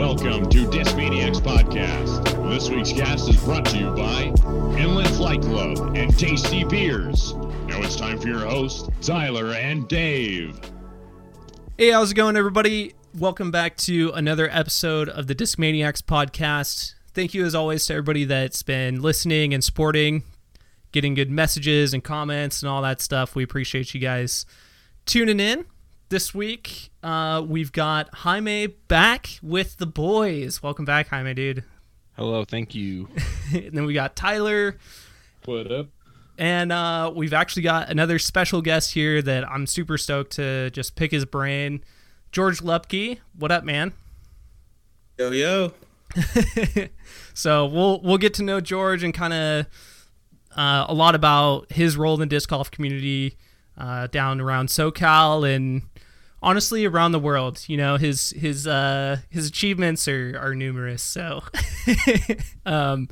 Welcome to Discmaniacs Podcast. This week's cast is brought to you by Inland Flight Club and Tasty Beers. Now it's time for your hosts, Tyler and Dave. Hey, how's it going, everybody? Welcome back to another episode of the Discmaniacs podcast. Thank you, as always, to everybody that's been listening and supporting, getting good messages and comments and all that stuff. We appreciate you guys tuning in. This week, uh, we've got Jaime back with the boys. Welcome back, Jaime, dude. Hello, thank you. and then we got Tyler. What up? And uh, we've actually got another special guest here that I'm super stoked to just pick his brain. George Loepke, what up, man? Yo yo. so we'll we'll get to know George and kind of uh, a lot about his role in the disc golf community uh, down around SoCal and honestly around the world. You know his his uh, his achievements are, are numerous. So um,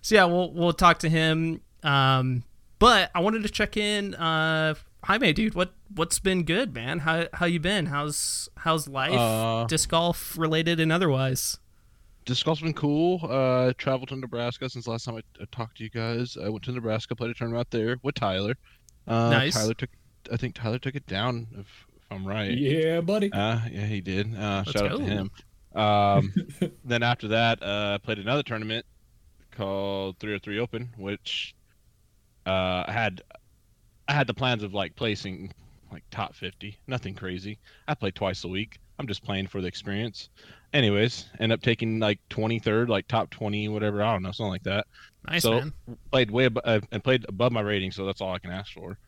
so yeah, we'll we'll talk to him. Um, but I wanted to check in. Uh, Jaime, dude, what what's been good, man? How how you been? How's how's life, Uh, disc golf related and otherwise? Disc golf's been cool. Uh, traveled to Nebraska since last time I, I talked to you guys. I went to Nebraska, played a tournament out there with Tyler. Uh, Nice. Tyler took, I think Tyler took it down, if, if I'm right. Yeah, buddy. Uh, yeah, he did. Uh, Let's shout out to him. Um, then after that, uh, I played another tournament called 303 Open, which uh, I had I had the plans of like placing like top 50, nothing crazy. I play twice a week. I'm just playing for the experience. Anyways, end up taking like 23rd, like top 20, whatever. I don't know, something like that. Nice so man. played way above, uh, and played above my rating, so that's all I can ask for.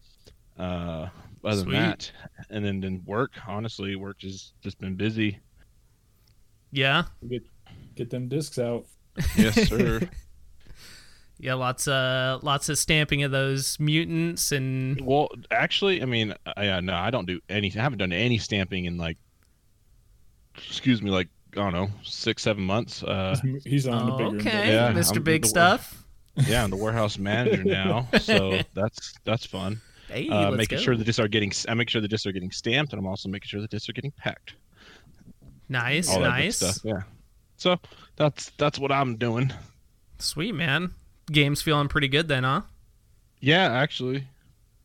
Uh, other Sweet. than that, and then then work. Honestly, work has just been busy. Yeah. Get get them discs out. Yes, sir. Yeah, lots of lots of stamping of those mutants and well, actually, I mean, I, uh, no, I don't do any. I haven't done any stamping in like, excuse me, like I don't know, six, seven months. Uh, He's on the Oh, bigger. okay. Yeah, Mr. I'm Big the- Stuff. yeah, I'm the warehouse manager now, so that's that's fun. Hey, Uh, making go. sure the discs are getting, I make sure the discs are getting stamped, and I'm also making sure the discs are getting packed. nice, All nice, stuff. Yeah. So that's that's what I'm doing. sweet man. Game's feeling pretty good then, huh? Yeah, actually.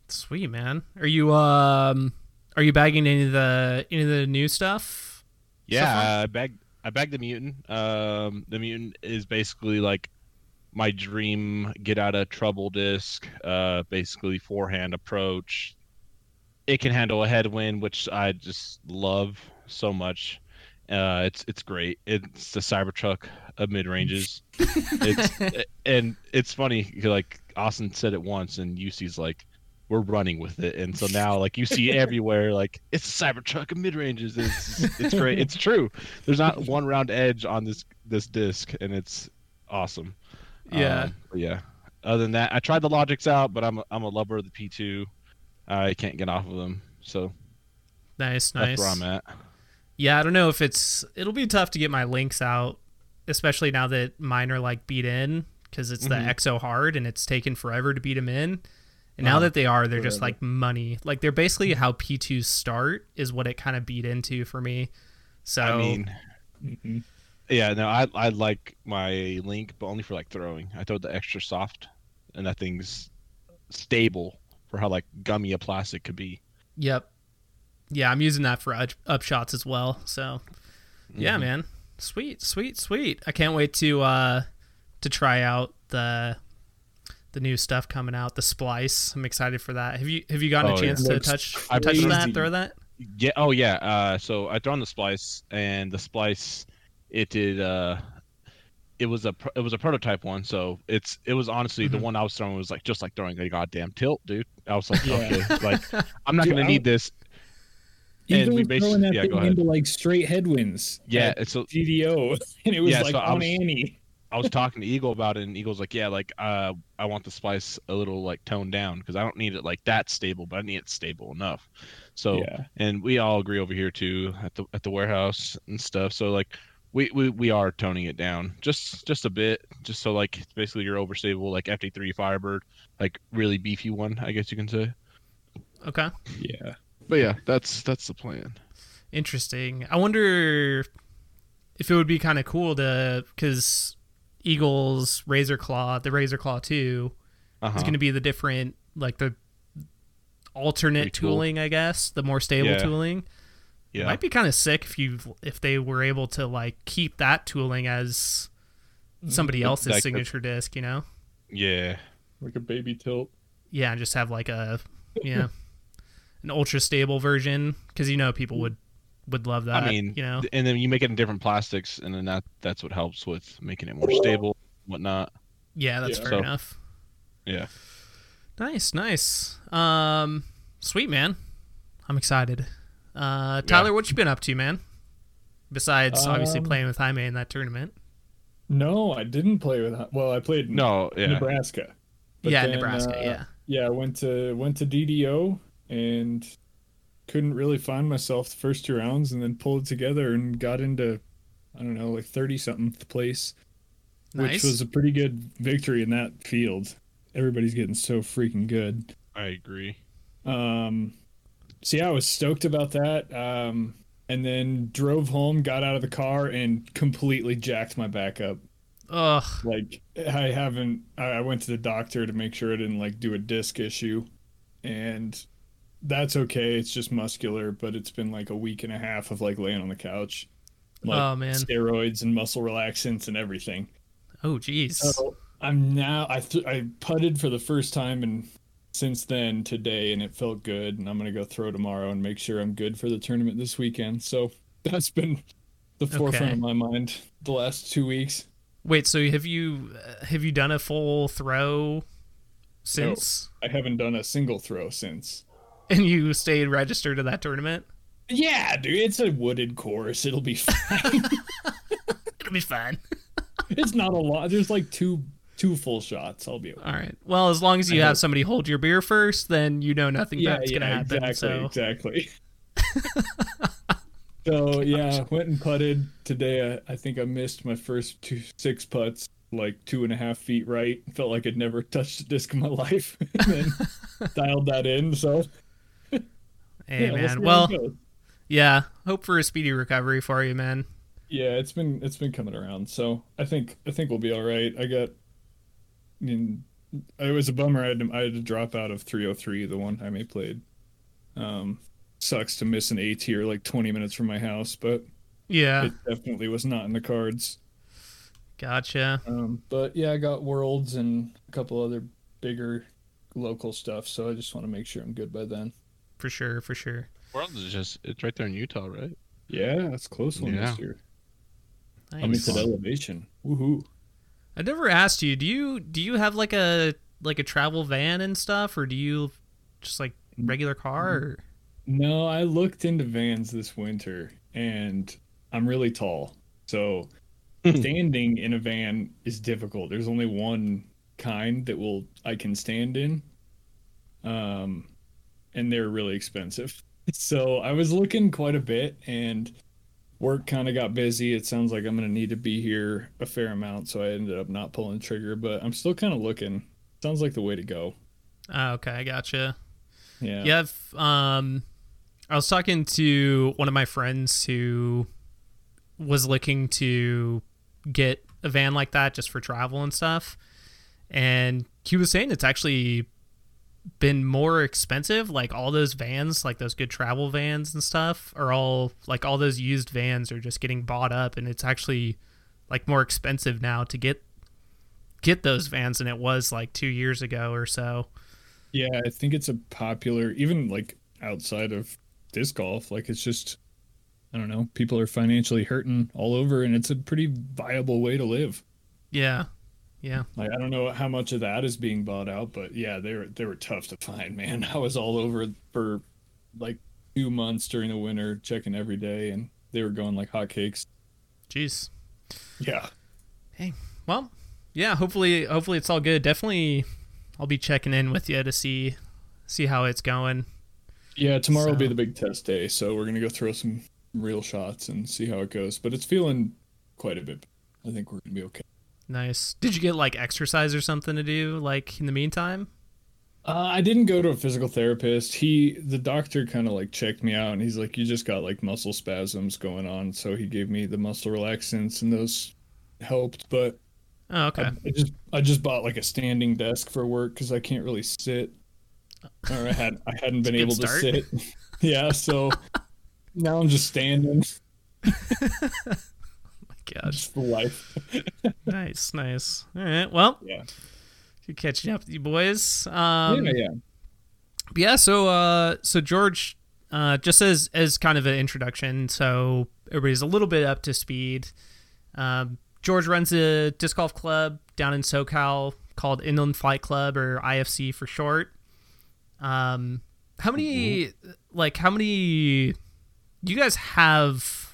Sweet man. Are you um are you bagging any of the any of the new stuff? so far? Yeah, I bagged I bagged the mutant. Um, the mutant is basically like my dream get out of trouble disc. Uh, basically forehand approach. It can handle a headwind, which I just love so much. Uh, it's it's great. It's the Cybertruck of mid ranges. it's and it's funny like Austin said it once, and UC's like, we're running with it, and so now like you see everywhere like it's a Cybertruck of mid ranges. It's it's great. It's true. There's not one round edge on this this disc, and it's awesome. Yeah. Um, yeah. Other than that, I tried the logics out, but I'm a, I'm a lover of the P2. I can't get off of them, so Nice, nice. that's where I'm at. Yeah, I don't know if it's it'll be tough to get my links out, especially now that mine are like beat in because it's Mhm. the EXO hard and it's taken forever to beat them in. And now Uh-huh. that they are, they're just like money. Like they're basically how P2s start is what it kind of beat into for me. So I mean, Mhm. Yeah, no, I I like my link, but only for like throwing. I throw the extra soft, and that thing's stable for how like gummy a plastic could be. Yep. Yeah, I'm using that for up, up shots as well. So, yeah, Mhm. man. Sweet, sweet, sweet. I can't wait to uh to try out the the new stuff coming out, the splice. I'm excited for that. Have you have you gotten Oh, a yeah. chance to touch I've touch seen- that, throw that? Yeah. Oh yeah. Uh, so I throw on the splice, and the splice, it did. Uh, it was a it was a prototype one, so it's it was honestly the Mhm. one I was throwing was like just like throwing a goddamn tilt, dude. I was like, Yeah. okay, like I'm not Dude, gonna I need this. And we was basi- throwing that yeah, go ahead. into like straight headwinds. Yeah, it's a, GDO, and it was Yeah, like so I on was- Annie. I was talking to Eagle about it, and Eagle's like, "Yeah, like uh, I want the splice a little like toned down because I don't need it like that stable, but I need it stable enough." So, yeah, and we all agree over here too at the at the warehouse and stuff. So like, we we, we are toning it down just just a bit, just so like it's basically your overstable like FD3 Firebird, like really beefy one, I guess you can say. Okay. yeah. But yeah, that's that's the plan. Interesting. I wonder if it would be kind of cool to because Eagles Razor Claw, the Razor Claw Two, Uh-huh. is going to be the different like the alternate Retool. tooling, I guess, the more stable Yeah. tooling. Yeah. Might be kind of sick if you if they were able to like keep that tooling as somebody else's Like the- signature disc, you know? yeah. Like a baby tilt. Yeah, and just have like a yeah, an ultra stable version because you know people would would love that. I mean, you know, and then you make it in different plastics, and then that that's what helps with making it more stable, whatnot. yeah, that's Yeah. fair So- enough. Yeah. Nice, nice. Um, sweet man, I'm excited. Uh, Tyler, what you been up to, man? Besides obviously Um, playing with Jaime in that tournament. No, I didn't play with. Well, I played No, yeah. Nebraska. But yeah, then, Nebraska. uh, yeah. Yeah, I went to went to DDO and couldn't really find myself the first two rounds, and then pulled it together and got into I don't know like thirty something place, Nice. which was a pretty good victory in that field. Everybody's getting so freaking good. I agree. Um, so yeah, I was stoked about that. Um, and then drove home, got out of the car, and completely jacked my back up. Ugh. Like I haven't. I went to the doctor to make sure I didn't like do a disc issue, and that's okay. It's just muscular, but it's been like a week and a half of like laying on the couch, like Oh, man. steroids and muscle relaxants and everything. Oh, jeez. So I'm now. I th- I putted for the first time and since then today, and it felt good. And I'm gonna go throw tomorrow and make sure I'm good for the tournament this weekend. So that's been the forefront Okay. of my mind the last two weeks. Wait, so have you uh, have you done a full throw since? I haven't done a single throw since. And you stayed registered to that tournament? Yeah, dude, it's a wooded course. It'll be fine. It'll be fine. it's not a lot. There's like two two full shots. I'll be okay. All right. Well, as long as you I have hope- somebody hold your beer first, then you know nothing Yeah, bad's yeah, gonna happen. exactly, So exactly. so yeah, went and putted today. I, I think I missed my first two six putts, like two and a half feet right. Felt like I'd never touched a disc in my life, and then dialed that in. So hey yeah, man. well, yeah. Hope for a speedy recovery for you, man. yeah, it's been it's been coming around. So I think I think we'll be all right. I got. I mean, it was a bummer. I had to, I had to drop out of 303 the one time I played. Um, sucks to miss an A tier like 20 minutes from my house, but Yeah. it definitely was not in the cards. Gotcha. Um, but yeah, I got worlds and a couple other bigger local stuff, so I just want to make sure I'm good by then. For sure. For sure. Worlds is just it's right there in Utah, right? Yeah, that's close one Yeah. this year. Nice. I'm into elevation. Woohoo! I never asked you. Do you do you have like a like a travel van and stuff, or do you just like regular car? Or? No, I looked into vans this winter, and I'm really tall, so standing in a van is difficult. There's only one kind that will I can stand in, um, and they're really expensive. So I was looking quite a bit, and work kind of got busy. It sounds like I'm gonna need to be here a fair amount, so I ended up not pulling the trigger. But I'm still kind of looking. Sounds like the way to go. Oh, okay, I gotcha. Yeah. Yeah, if, um, I was talking to one of my friends who was looking to get a van like that just for travel and stuff, and he was saying it's actually been more expensive. Like all those vans, like those good travel vans and stuff, are all like all those used vans are just getting bought up, and it's actually like more expensive now to get get those vans than it was like two years ago or so. Yeah, I think it's a popular, even like outside of disc golf. Like it's just, I don't know, people are financially hurting all over, and it's a pretty viable way to live. Yeah, yeah. Like I don't know how much of that is being bought out, but yeah, they were they were tough to find. Man, I was all over for like two months during the winter, checking every day, and they were going like hotcakes. Jeez. Yeah, Hey. Well, yeah. Hopefully, hopefully it's all good. Definitely, I'll be checking in with you to see see how it's going. yeah. Tomorrow will be the big test day, so we're gonna go throw some real shots and see how it goes. But it's feeling quite a bit. I think we're gonna be okay. Nice. Did you get like exercise or something to do like in the meantime? Uh, I didn't go to a physical therapist. He, the doctor, kind of like checked me out, and he's like, "You just got like muscle spasms going on." So he gave me the muscle relaxants, and those helped. But Oh, okay. I, I just, I just bought like a standing desk for work because I can't really sit, or I had, I hadn't been able start. to sit. yeah, so now I'm just standing. Gosh. Just for life. nice, nice. All right. Well, Yeah. you're catching up with you boys. Um, yeah, yeah. yeah so uh so george uh just as as kind of an introduction so everybody's a little bit up to speed um george runs a disc golf club down in socal called inland flight club or ifc for short um how many like how many you guys have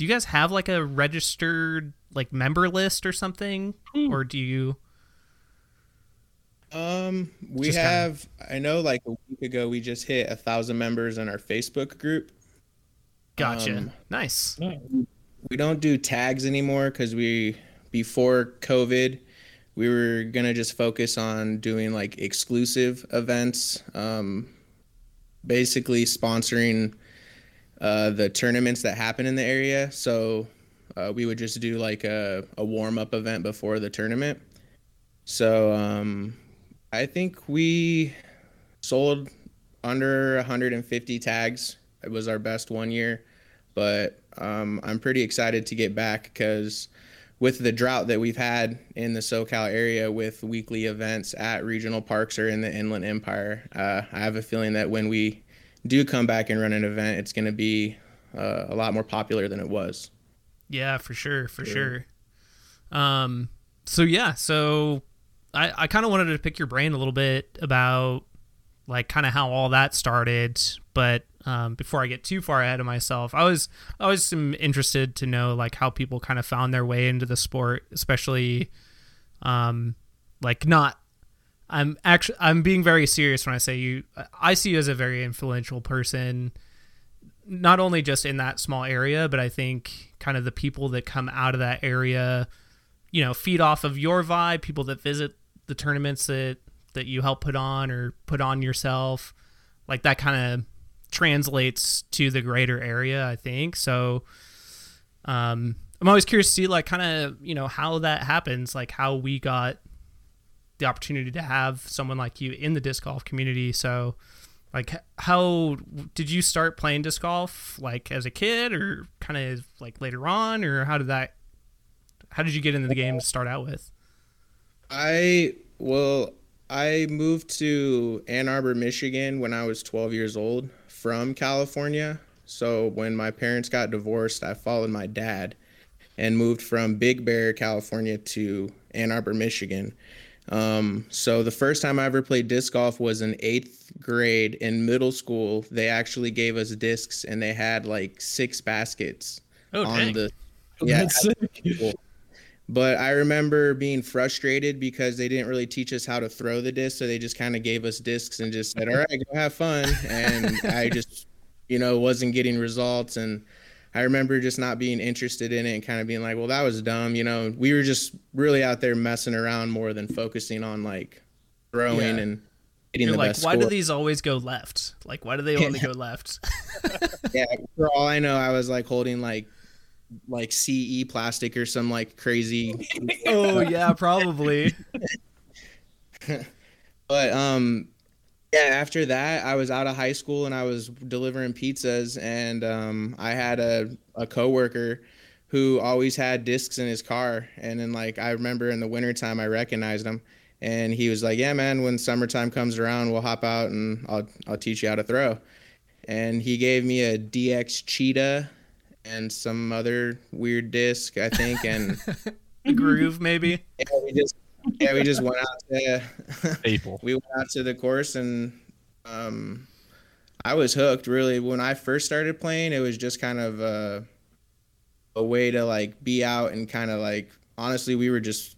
do you guys have like a registered like member list or something or do you Um, we Just kinda- have. I know, like a week ago, we just hit a thousand members in our Facebook group. gotcha Um, nice We don't do tags anymore because we before COVID, we were gonna just focus on doing like exclusive events. Um, basically sponsoring uh, the tournaments that happen in the area. So uh, we would just do like a, a warm up event before the tournament. So um, I think we sold under 150 tags. It was our best one year, but um, I'm pretty excited to get back because with the drought that we've had in the SoCal area with weekly events at regional parks or in the Inland Empire, uh, I have a feeling that when we do come back and run an event, it's going to be uh, a lot more popular than it was. Yeah, for sure, for Sure. sure. Um, so yeah, so I, I kind of wanted to pick your brain a little bit about like kind of how all that started, but um, before I get too far ahead of myself, I was I was interested to know like how people kind of found their way into the sport, especially um, like not. I'm actually I'm being very serious when I say you. I see you as a very influential person not only just in that small area, but I think kind of the people that come out of that area, you know, feed off of your vibe, people that visit the tournaments that that you help put on or put on yourself, like that kind of translates to the greater area, I think. So um I'm always curious to see like kind of, you know, how that happens, like how we got the opportunity to have someone like you in the disc golf community. So like how did you start playing disc golf like as a kid or kind of like later on or how did that how did you get into the game to start out with I well, I moved to Ann Arbor, Michigan when I was 12 years old from California. So when my parents got divorced, I followed my dad and moved from Big Bear, California to Ann Arbor, Michigan. Um, so the first time I ever played disc golf was in eighth grade in middle school. They actually gave us discs and they had like six baskets oh on dang. the yeah. But I remember being frustrated because they didn't really teach us how to throw the disc, so they just kind of gave us discs and just said, "All right, go have fun." And I just, you know, wasn't getting results, and I remember just not being interested in it and kind of being like, "Well, that was dumb." You know, we were just really out there messing around more than focusing on like throwing Yeah. and getting You're the like best why score. do these always go left like why do they only go left yeah, for all I know, I was like holding like like CE plastic or some like crazy oh yeah probably But um yeah, after that I was out of high school and I was delivering pizzas and um I had a a coworker who always had discs in his car and then like I remember in the wintertime I recognized him and he was like, "Yeah, man, when summertime comes around, we'll hop out and I'll I'll teach you how to throw." And he gave me a DX Cheetah and some other weird disc, I think, and groove maybe yeah, we just yeah, we just went out to Staple. we went out to the course and um, I was hooked. Really, when I first started playing, it was just kind of a, a way to like be out and kind of like honestly, we were just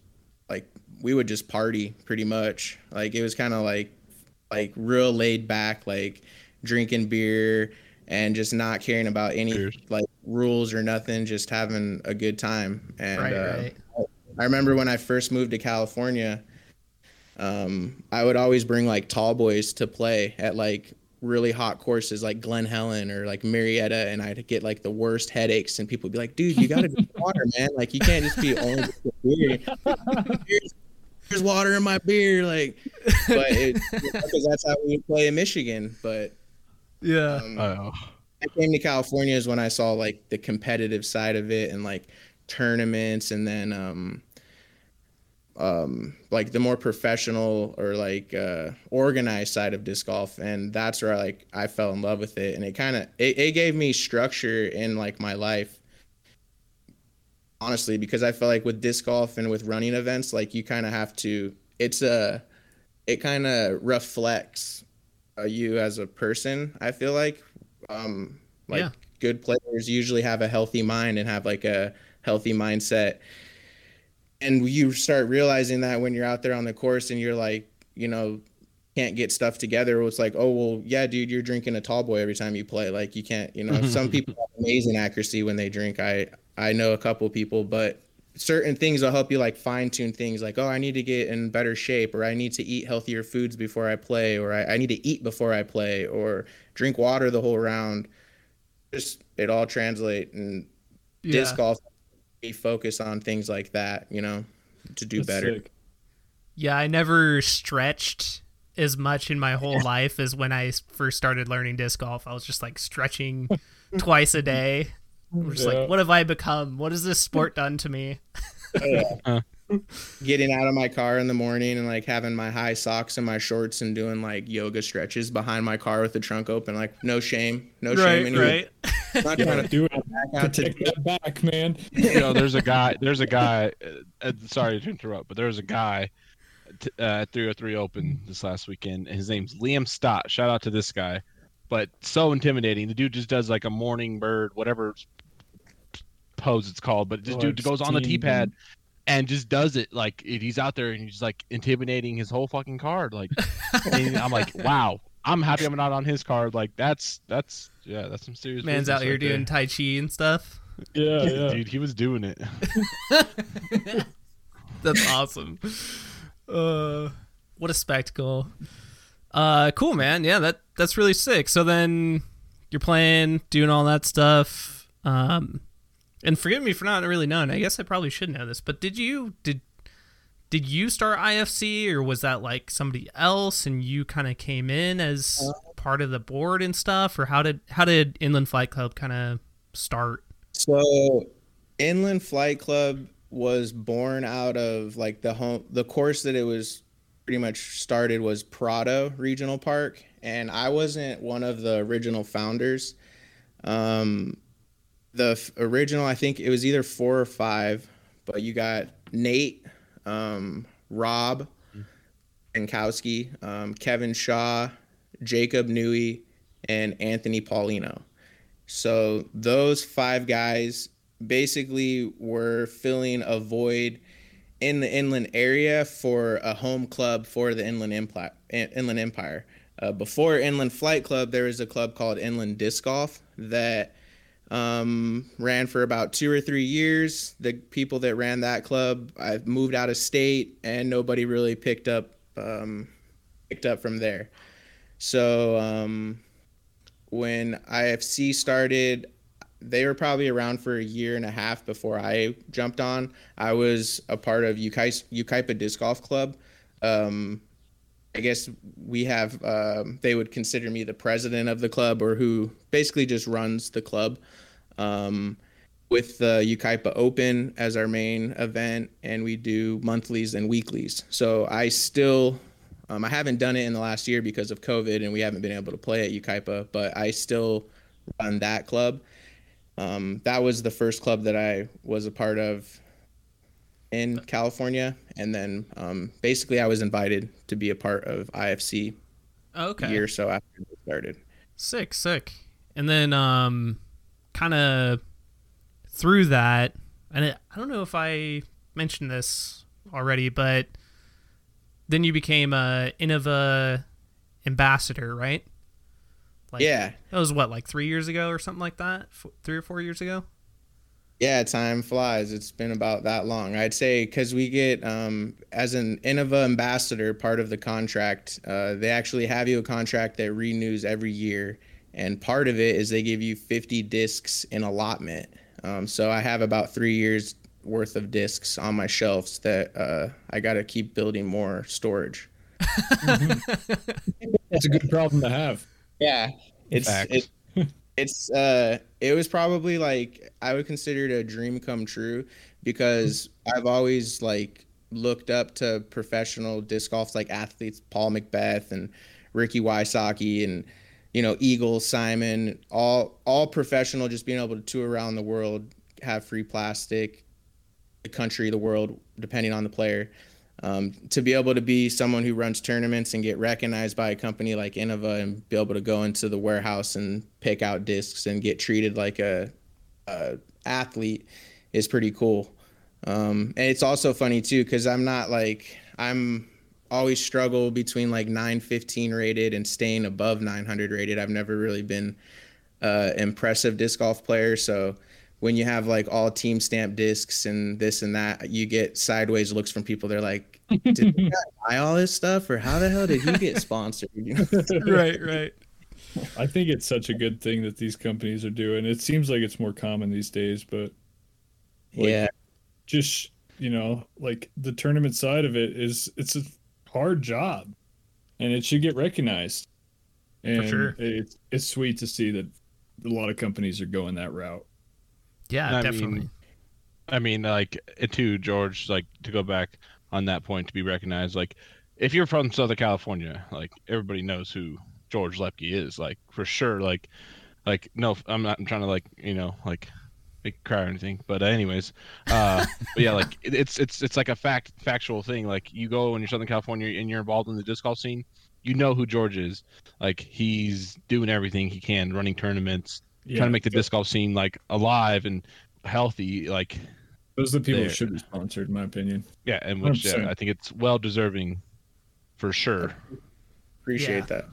like we would just party pretty much. Like it was kind of like like real laid back, like drinking beer and just not caring about any Cheers. like rules or nothing, just having a good time. And right uh, right I remember when I first moved to California, um, I would always bring like tall boys to play at like really hot courses like Glen Helen or like Marietta, and I'd get like the worst headaches, and people would be like, "Dude, you gotta drink water, man! Like you can't just be only beer. Here's, here's water in my beer, like." But it, because that's how we play in Michigan. But Yeah. um, Oh. I came to California is when I saw like the competitive side of it and like tournaments and then um um like the more professional or like uh organized side of disc golf. And that's where like I fell in love with it. And it kind of it, it gave me structure in like my life. Honestly because I felt like with disc golf and with running events like you kind of have to it's a it kind of reflects uh, you as a person I feel like. Um like Yeah. good players usually have a healthy mind and have like a healthy mindset. And you start realizing that when you're out there on the course and you're like you know can't get stuff together it's like oh well yeah dude you're drinking a tall boy every time you play. Like you can't you know some people have amazing accuracy when they drink. I i know a couple people but certain things will help you like fine tune things like oh i need to get in better shape or i need to eat healthier foods before i play or i, I need to eat before i play or drink water the whole round. Just it all translate and Yeah. disc golf focus on things like that you know to do That's better sick. Yeah, I never stretched as much in my whole life as when I first started learning disc golf. I was just like stretching twice a day. I'm just Yeah. like, what have I become? What has this sport done to me? Oh, getting out of my car in the morning and like having my high socks and my shorts and doing like yoga stretches behind my car with the trunk open like no shame no shame Right, it. I'm not Yeah, trying to do it. back out to Protect that back, man. you know, there's a guy. There's a guy. Uh, uh, sorry to interrupt, but there's a guy t- uh, at 303 Open this last weekend. His name's Liam Stott. Shout out to this guy. But so intimidating. The dude just does like a morning bird, whatever pose it's called. But this Oh, dude goes on the seen tee pad him. And just does it like he's out there and he's like intimidating his whole fucking card. Like, and I'm like, wow. I'm happy I'm not on his card. Like that's that's yeah, that's some serious. Man's business out here right there. doing Tai Chi and stuff. Yeah, yeah. Dude, he was doing it. That's awesome. Uh, what a spectacle. Uh, cool, man. Yeah, that that's really sick. So then you're playing, doing all that stuff. Um, and forgive me for not really knowing. I guess I probably should know this, but did you did did you start IFC or was that like somebody else and you kind of came in as part of the board and stuff, or how did how did Inland Flight Club kind of start? So, Inland Flight Club was born out of like the home, the course that it was pretty much started was Prado Regional Park, and I wasn't one of the original founders. Um, the original, I think it was either four or five, but you got Nate, um, Rob, Jankowski, um, Kevin Shaw, Jacob Newey, and Anthony Paulino. So those five guys basically were filling a void in the inland area for a home club for the Inland Empire. Inland Empire. Uh, before Inland Flight Club, there was a club called Inland Disc Golf that um, ran for about two or three years. The people that ran that club, I moved out of state, and nobody really picked up um, picked up from there. So um, when IFC started, they were probably around for a year and a half before I jumped on. I was a part of Ukai- Yucaipa Disc Golf Club. Um, I guess we have, um, they would consider me the president of the club or who basically just runs the club. Um, with the Yucaipa Open as our main event, and we do monthlies and weeklies. So I still um, I haven't done it in the last year because of COVID, and we haven't been able to play at Yucaipa. But I still run that club. Um, that was the first club that I was a part of in California, and then um, basically I was invited to be a part of IFC Okay. a year or so after it started. Sick, sick. And then um kind of through that, and it, I don't know if I mentioned this already, but then you became a Innova ambassador, right? Like, yeah, That was what, like three years ago or something like that? F- three or four years ago? Yeah, time flies. It's been about that long. I'd say because we get, um, as an Innova ambassador, part of the contract, uh, they actually have you a contract that renews every year. And part of it is they give you 50 discs in allotment. Um, so I have about three years worth of discs on my shelves that uh, I got to keep building more storage. It's a good problem to have. Yeah, it's it, it's uh it was probably like I would consider it a dream come true because I've always like looked up to professional disc golf like athletes Paul McBeth and Ricky Wysocki and you know Eagle Simon all all professional just being able to tour around the world have free plastic the country the world depending on the player um, to be able to be someone who runs tournaments and get recognized by a company like Innova and be able to go into the warehouse and pick out discs and get treated like a, a athlete is pretty cool. Um, and it's also funny too because I'm not like I'm always struggle between like 915 rated and staying above 900 rated. I've never really been uh, impressive disc golf player, so when you have like all team stamp discs and this and that, you get sideways looks from people. They're like, "Did you buy all this stuff, or how the hell did he get sponsored?" You know? right, right. I think it's such a good thing that these companies are doing. It seems like it's more common these days, but Like- yeah, just you know, like the tournament side of it is it's a hard job, and it should get recognized. And sure. it's it's sweet to see that a lot of companies are going that route. Yeah, I definitely. mean, I mean, like to George, like to go back on that point to be recognized. Like, if you're from Southern California, like everybody knows who George Loepke is. Like for sure. Like, like no, I'm not I'm trying to like you know like make you cry or anything. But anyways, uh, but yeah, like it, it's it's it's like a fact factual thing. Like you go when you're Southern California and you're involved in the disc golf scene, you know who George is. Like he's doing everything he can, running tournaments, Yeah, trying to make the disc golf scene like alive and healthy. Like those are the people there. who should be sponsored, in my opinion. yeah, and which yeah, I think it's well deserving for sure. appreciate Yeah. that.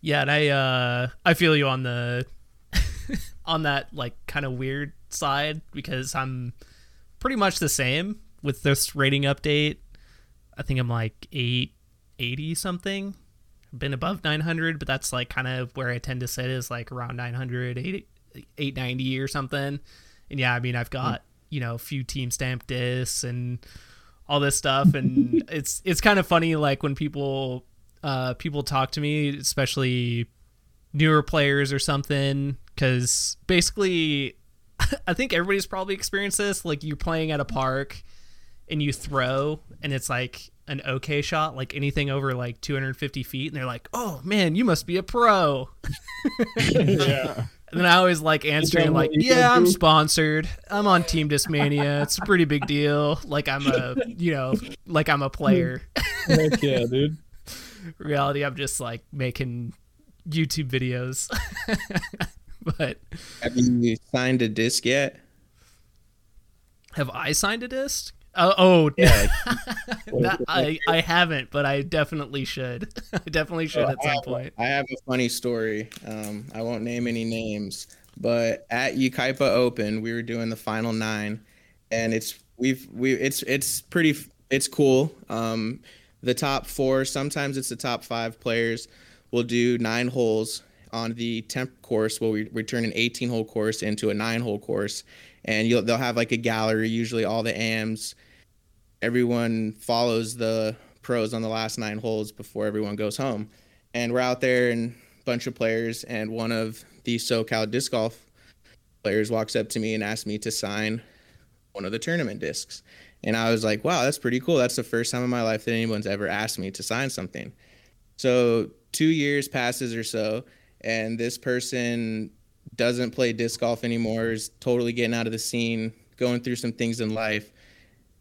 Yeah, and I uh I feel you on the on that like kind of weird side because I'm pretty much the same with this rating update. I think I'm like 880 something. I've been above 900, but that's like kind of where I tend to sit is like around 900, 8, 890 or something. And yeah, I mean, I've got, you know, a few team stamp discs and all this stuff and it's it's kind of funny like when people uh people talk to me, especially newer players or something cuz basically I think everybody's probably experienced this like you're playing at a park and you throw and it's like an okay shot like anything over like 250 feet and they're like oh man you must be a pro. Yeah, and then i always like answering like yeah i'm sponsored. I'm on team discmania it's a pretty big deal. Like i'm a you know like i'm a player. Heck yeah, dude. reality i'm just like making youtube videos but Have you signed a disc yet? have i signed a disc oh, oh Yeah. that, I, I haven't but i definitely should i definitely should So at some have- point I have a funny story. Um, I won't name any names, but at Yucaipa Open, we were doing the final nine, and it's we've we it's it's pretty it's cool. Um, the top four, sometimes it's the top five players, will do nine holes on the temp course. Where we we turn an 18 hole course into a nine hole course, and you'll they'll have like a gallery. Usually, all the AMs everyone follows the pros on the last nine holes before everyone goes home. And we're out there and a bunch of players, and one of the SoCal disc golf players walks up to me and asks me to sign one of the tournament discs. And I was like, wow, that's pretty cool. That's the first time in my life that anyone's ever asked me to sign something. So two years passes or so, and this person doesn't play disc golf anymore, is totally getting out of the scene, going through some things in life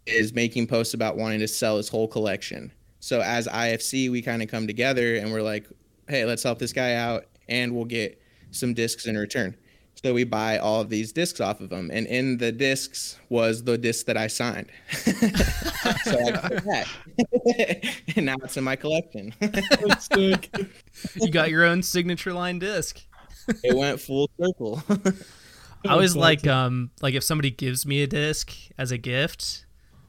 is making posts about wanting to sell his whole collection. So as IFC, we kind of come together and we're like, hey, let's help this guy out and we'll get some discs in return. So we buy all of these discs off of them. And in the discs was the disc that I signed. so I got it back. and now it's in my collection. You got your own signature line disc it went full circle. I always like um like if somebody gives me a disc as a gift,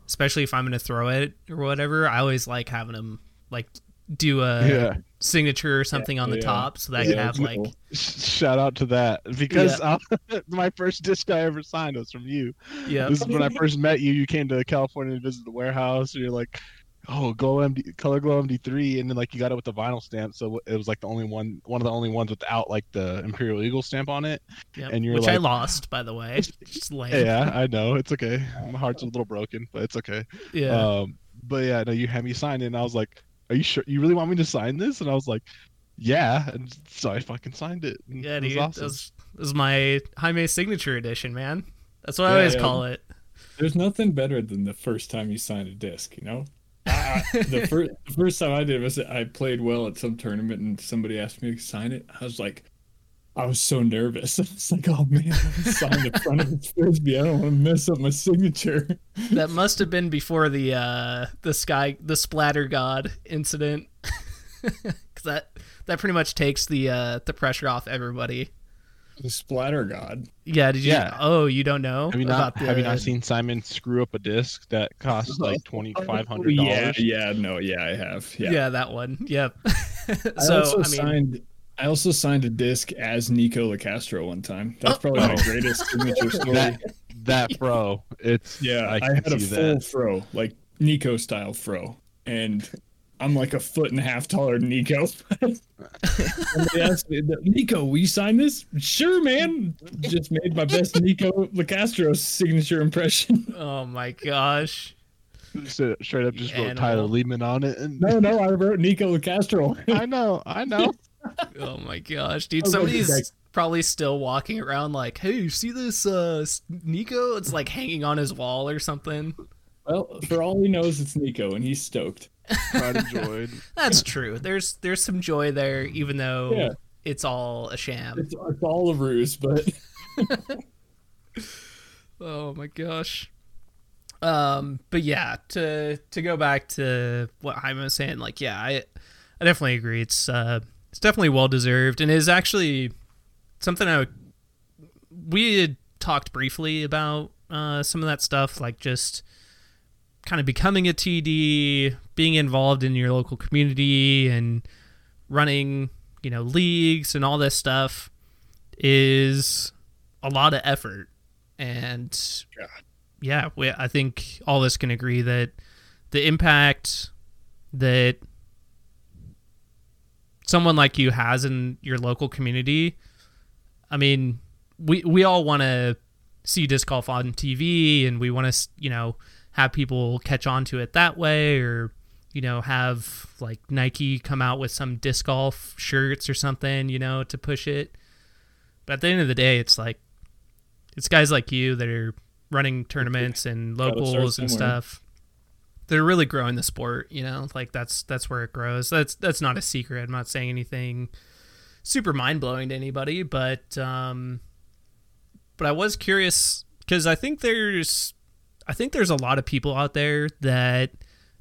especially if I'm gonna throw it or whatever. I always like having them like do a Yeah. signature or something on the yeah. top so that I Yeah, can have that's like. Shout out to that because uh, my first disc I ever signed was from you. yeah This is when I first met you. You came to California to visit the warehouse. And you're like, "Oh, Glow MD, Color Glow MD3," and then like you got it with the vinyl stamp, so it was like the only one, one of the only ones without like the Imperial Eagle stamp on it. Yep, and you're which I lost by the way. Just lame. Yeah, I know it's okay. My heart's a little broken, but it's okay. Yeah. Um, but yeah, no, you had me sign it, and I was like, "Are you sure? You really want me to sign this?" And I was like, "Yeah," and so I fucking signed it. and yeah, it was dude. awesome. That was, that was my Jaime signature edition, man. That's what I always yeah. call it. There's nothing better than the first time you sign a disc, you know? I, I- the, first, the first time I did was I played well at some tournament and somebody asked me to sign it. I was like, I was so nervous. I was like, oh man, I signed the front of the frisbee. I don't want to mess up my signature. That must have been before the uh the sky the splatter god incident. Cuz that that pretty much takes the uh the pressure off everybody. The splatter god. Yeah, did you Yeah. Oh, you don't know Have you not? about the Have you not seen Simon screw up a disc that costs like twenty five hundred Yeah, dollars? yeah, Yeah. no, yeah, I have. Yeah, Yeah. that one. Yep. I so, also I mean, signed. I also signed a disc as Nikko Locastro one time. That's oh. probably my Oh. greatest signature story. That that bro, it's Yeah, I, can had a see full that. fro, like Nikko style fro, and I'm like a foot and a half taller than Nikko. and they asked me, Nikko, will you sign this? Sure, man. Just made my best Nikko Locastro signature impression. oh my gosh. So straight up just wrote Animal. Tyler Lehman on it. And No, no, I wrote Nikko Locastro. I know, I know. Oh my gosh, dude! I Somebody's probably still walking around like, "Hey, you see this uh Nikko? It's like hanging on his wall or something." well, for all he knows, it's Nikko, and he's stoked. Pride and joy. That's true. There's there's some joy there, even though Yeah. it's all a sham. It's, it's all a ruse, but Oh my gosh. Um, but yeah, to to go back to what Jaime was saying, like, yeah, I I definitely agree. It's uh it's definitely well deserved and is actually something I would, we had talked briefly about uh some of that stuff, like just kind of becoming a TD, being involved in your local community and running, you know, leagues and all this stuff is a lot of effort. And yeah, we, I think all of us can agree that the impact that someone like you has in your local community, I mean, we we all want to see disc golf on TV, and we want to you know have people catch on to it that way, or you know have like Nike come out with some disc golf shirts or something, you know, to push it. But at the end of the day, it's like it's guys like you that are running tournaments and locals and stuff. They're really growing the sport, you know. Like that's that's where it grows. That's that's not a secret. I'm not saying anything super mind blowing to anybody, but um, but I was curious because I think there's I think there's a lot of people out there that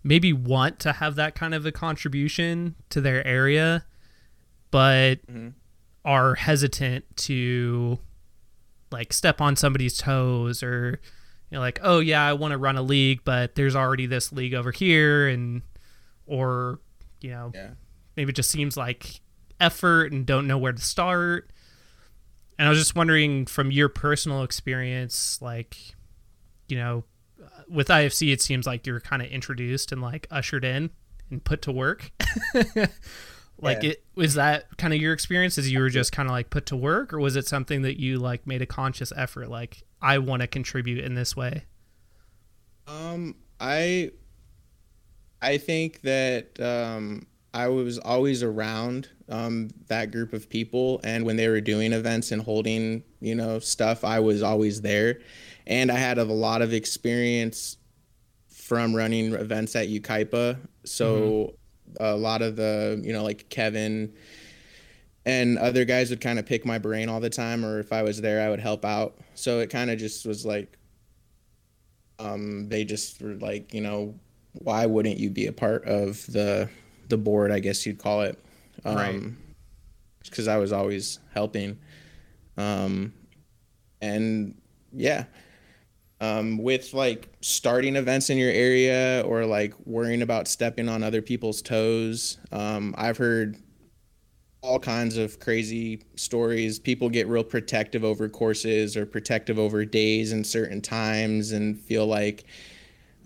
maybe want to have that kind of a contribution to their area, but Mhm. are hesitant to like step on somebody's toes or you know like oh yeah I want to run a league but there's already this league over here and or you know Yeah. maybe it just seems like effort and don't know where to start and I was just wondering from your personal experience like you know with IFC it seems like you're kind of introduced and like ushered in and put to work like Yeah. it was that kind of your experience? As you were just kind of like put to work or was it something that you like made a conscious effort like I want to contribute in this way? Um, I I think that um, I was always around um, that group of people, and when they were doing events and holding, you know, stuff, I was always there, and I had a lot of experience from running events at Yucaipa. So a lot of the, you know, like Kevin and other guys would kind of pick my brain all the time, or if I was there, I would help out. So it kind of just was like um, they just were like, you know, why wouldn't you be a part of the the board? I guess you'd call it, Right. um, because I was always helping. Um, and yeah, um, with like starting events in your area or like worrying about stepping on other people's toes. Um, I've heard all kinds of crazy stories. People get real protective over courses or protective over days and certain times and feel like,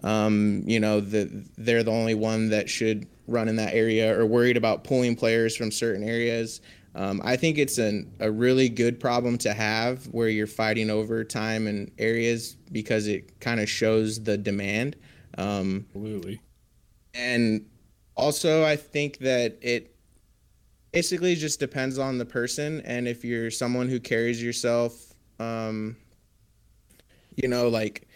um, you know, that they're the only one that should run in that area or worried about pulling players from certain areas. Um, I think it's an, a really good problem to have where you're fighting over time and areas because it kind of shows the demand. Um, Absolutely. and also, I think that it basically just depends on the person. And if you're someone who carries yourself, um, you know, like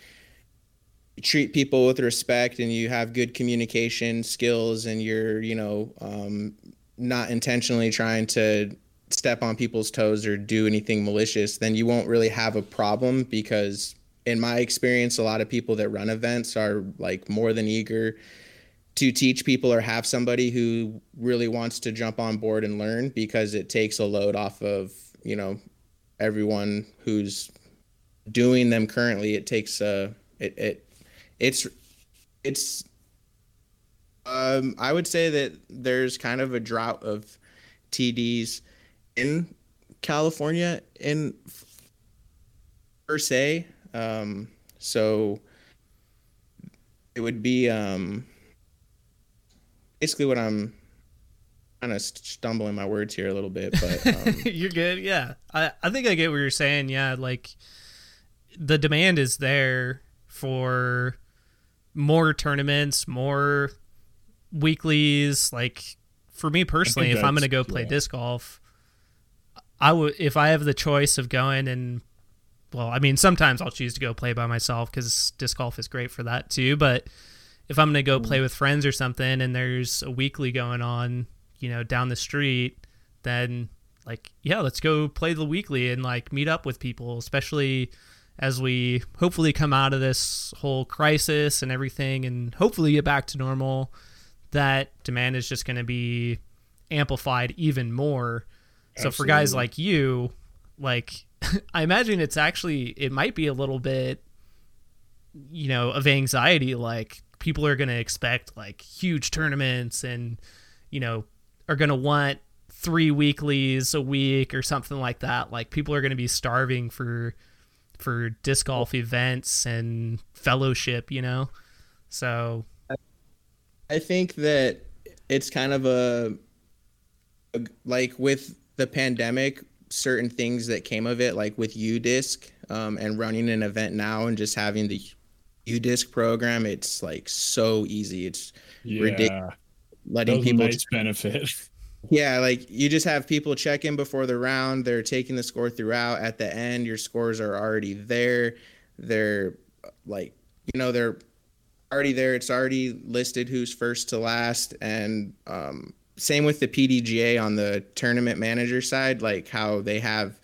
treat people with respect and you have good communication skills and you're, you know, um, not intentionally trying to step on people's toes or do anything malicious, then you won't really have a problem because in my experience, a lot of people that run events are like more than eager to teach people or have somebody who really wants to jump on board and learn because it takes a load off of, you know, everyone who's doing them currently. It takes a it, it it's it's um, I would say that there's kind of a drought of TDs in California in per se. Um, so it would be um, basically what I'm kind of stumbling my words here a little bit, but um, you're good. Yeah, I I think I get what you're saying. Yeah, like the demand is there for more tournaments, more weeklies. Like for me personally, if I'm going to go play yeah. disc golf, I would if I have the choice of going and well, I mean, sometimes I'll choose to go play by myself because disc golf is great for that too. But if I'm going to go play with friends or something and there's a weekly going on, you know, down the street, then like, yeah, let's go play the weekly and like meet up with people, especially as we hopefully come out of this whole crisis and everything and hopefully get back to normal. That demand is just going to be amplified even more. So for guys like you, like I imagine it's actually it might be a little bit you know of anxiety like people are going to expect like huge tournaments and you know are going to want three weeklies a week or something like that. Like people are going to be starving for for disc golf events and fellowship you know? So I think that it's kind of a, a- like with the pandemic, certain things that came of it, like with UDisc um, and running an event now and just having the UDisc program, it's like so easy. It's Yeah. Ridiculous. Letting a people nice benefit. Yeah, like you just have people check in before the round. They're taking the score throughout. At the end, your scores are already there. They're like, you know, they're already there. It's already listed who's first to last. And um, same with the PDGA on the tournament manager side, like how they have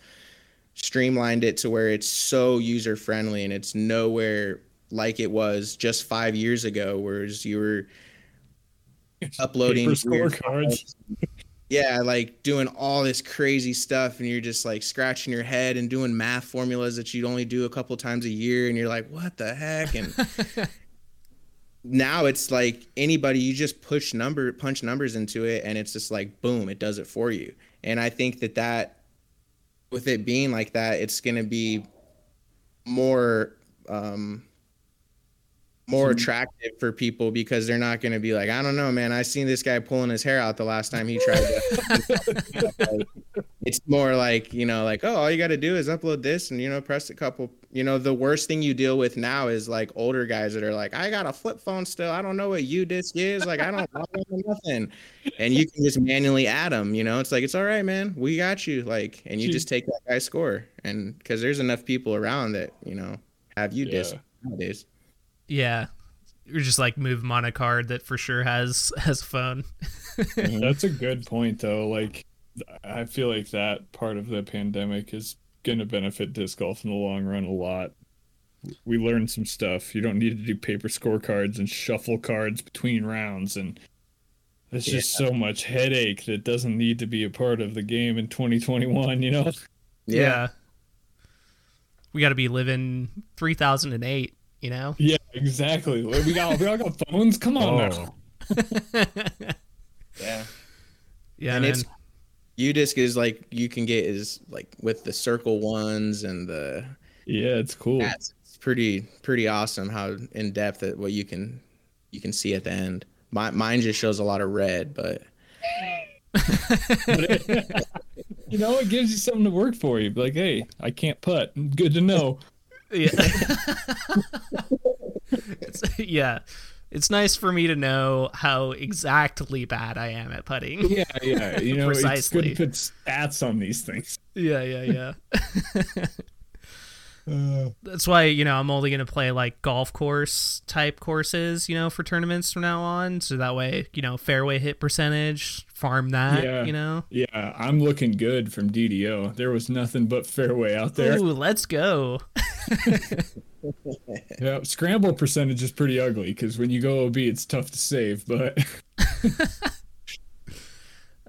streamlined it to where it's so user friendly and it's nowhere like it was just five years ago, whereas you were uploading scorecards. yeah, like doing all this crazy stuff, and you're just like scratching your head and doing math formulas that you'd only do a couple times a year, and you're like, what the heck? And now it's like anybody, you just push number, punch numbers into it, and it's just like boom, it does it for you. And I think that that, with it being like that, it's gonna be more. um more mm-hmm. attractive for people because they're not going to be like, I don't know, man. I seen this guy pulling his hair out the last time he tried to. it's more like, you know, like, oh, all you got to do is upload this and, you know, press a couple. You know, the worst thing you deal with now is like older guys that are like, I got a flip phone still. I don't know what UDisc is. Like, I don't know nothing. And you can just manually add them. You know, it's like, it's all right, man. We got you. Like, and you just take that guy's score. And because there's enough people around that, you know, have UDisc Yeah. nowadays. Yeah or just like move them on a card that for sure has has a phone That's a good point, though. Like, I feel like that part of the pandemic is going to benefit disc golf in the long run a lot. We learned some stuff. You don't need to do paper scorecards and shuffle cards between rounds, and there's just so much headache that doesn't need to be a part of the game in 2021. You know? Yeah. we got to be living 3008, you know? Yeah, exactly. We got we all got phones. Come on now. Oh. Yeah. Yeah, and man. it's UDisc is like you can get is like with the circle ones and the Yeah, it's cool. hats. It's pretty pretty awesome how in depth that what you can you can see at the end. My, mine just shows a lot of red, but You know, it gives you something to work for. You like, hey, I can't putt. Good to know. Yeah. it's, yeah. It's nice for me to know how exactly bad I am at putting. Yeah, yeah. You know, it's good to put stats on these things. Yeah, yeah, yeah. Uh, That's why, you know, I'm only going to play like golf course type courses, you know, for tournaments from now on. So that way, you know, fairway hit percentage, farm that, Yeah. you know. yeah, I'm looking good from DDO. There was nothing but fairway out there. Ooh, let's go. Yeah, scramble percentage is pretty ugly because when you go OB, it's tough to save. But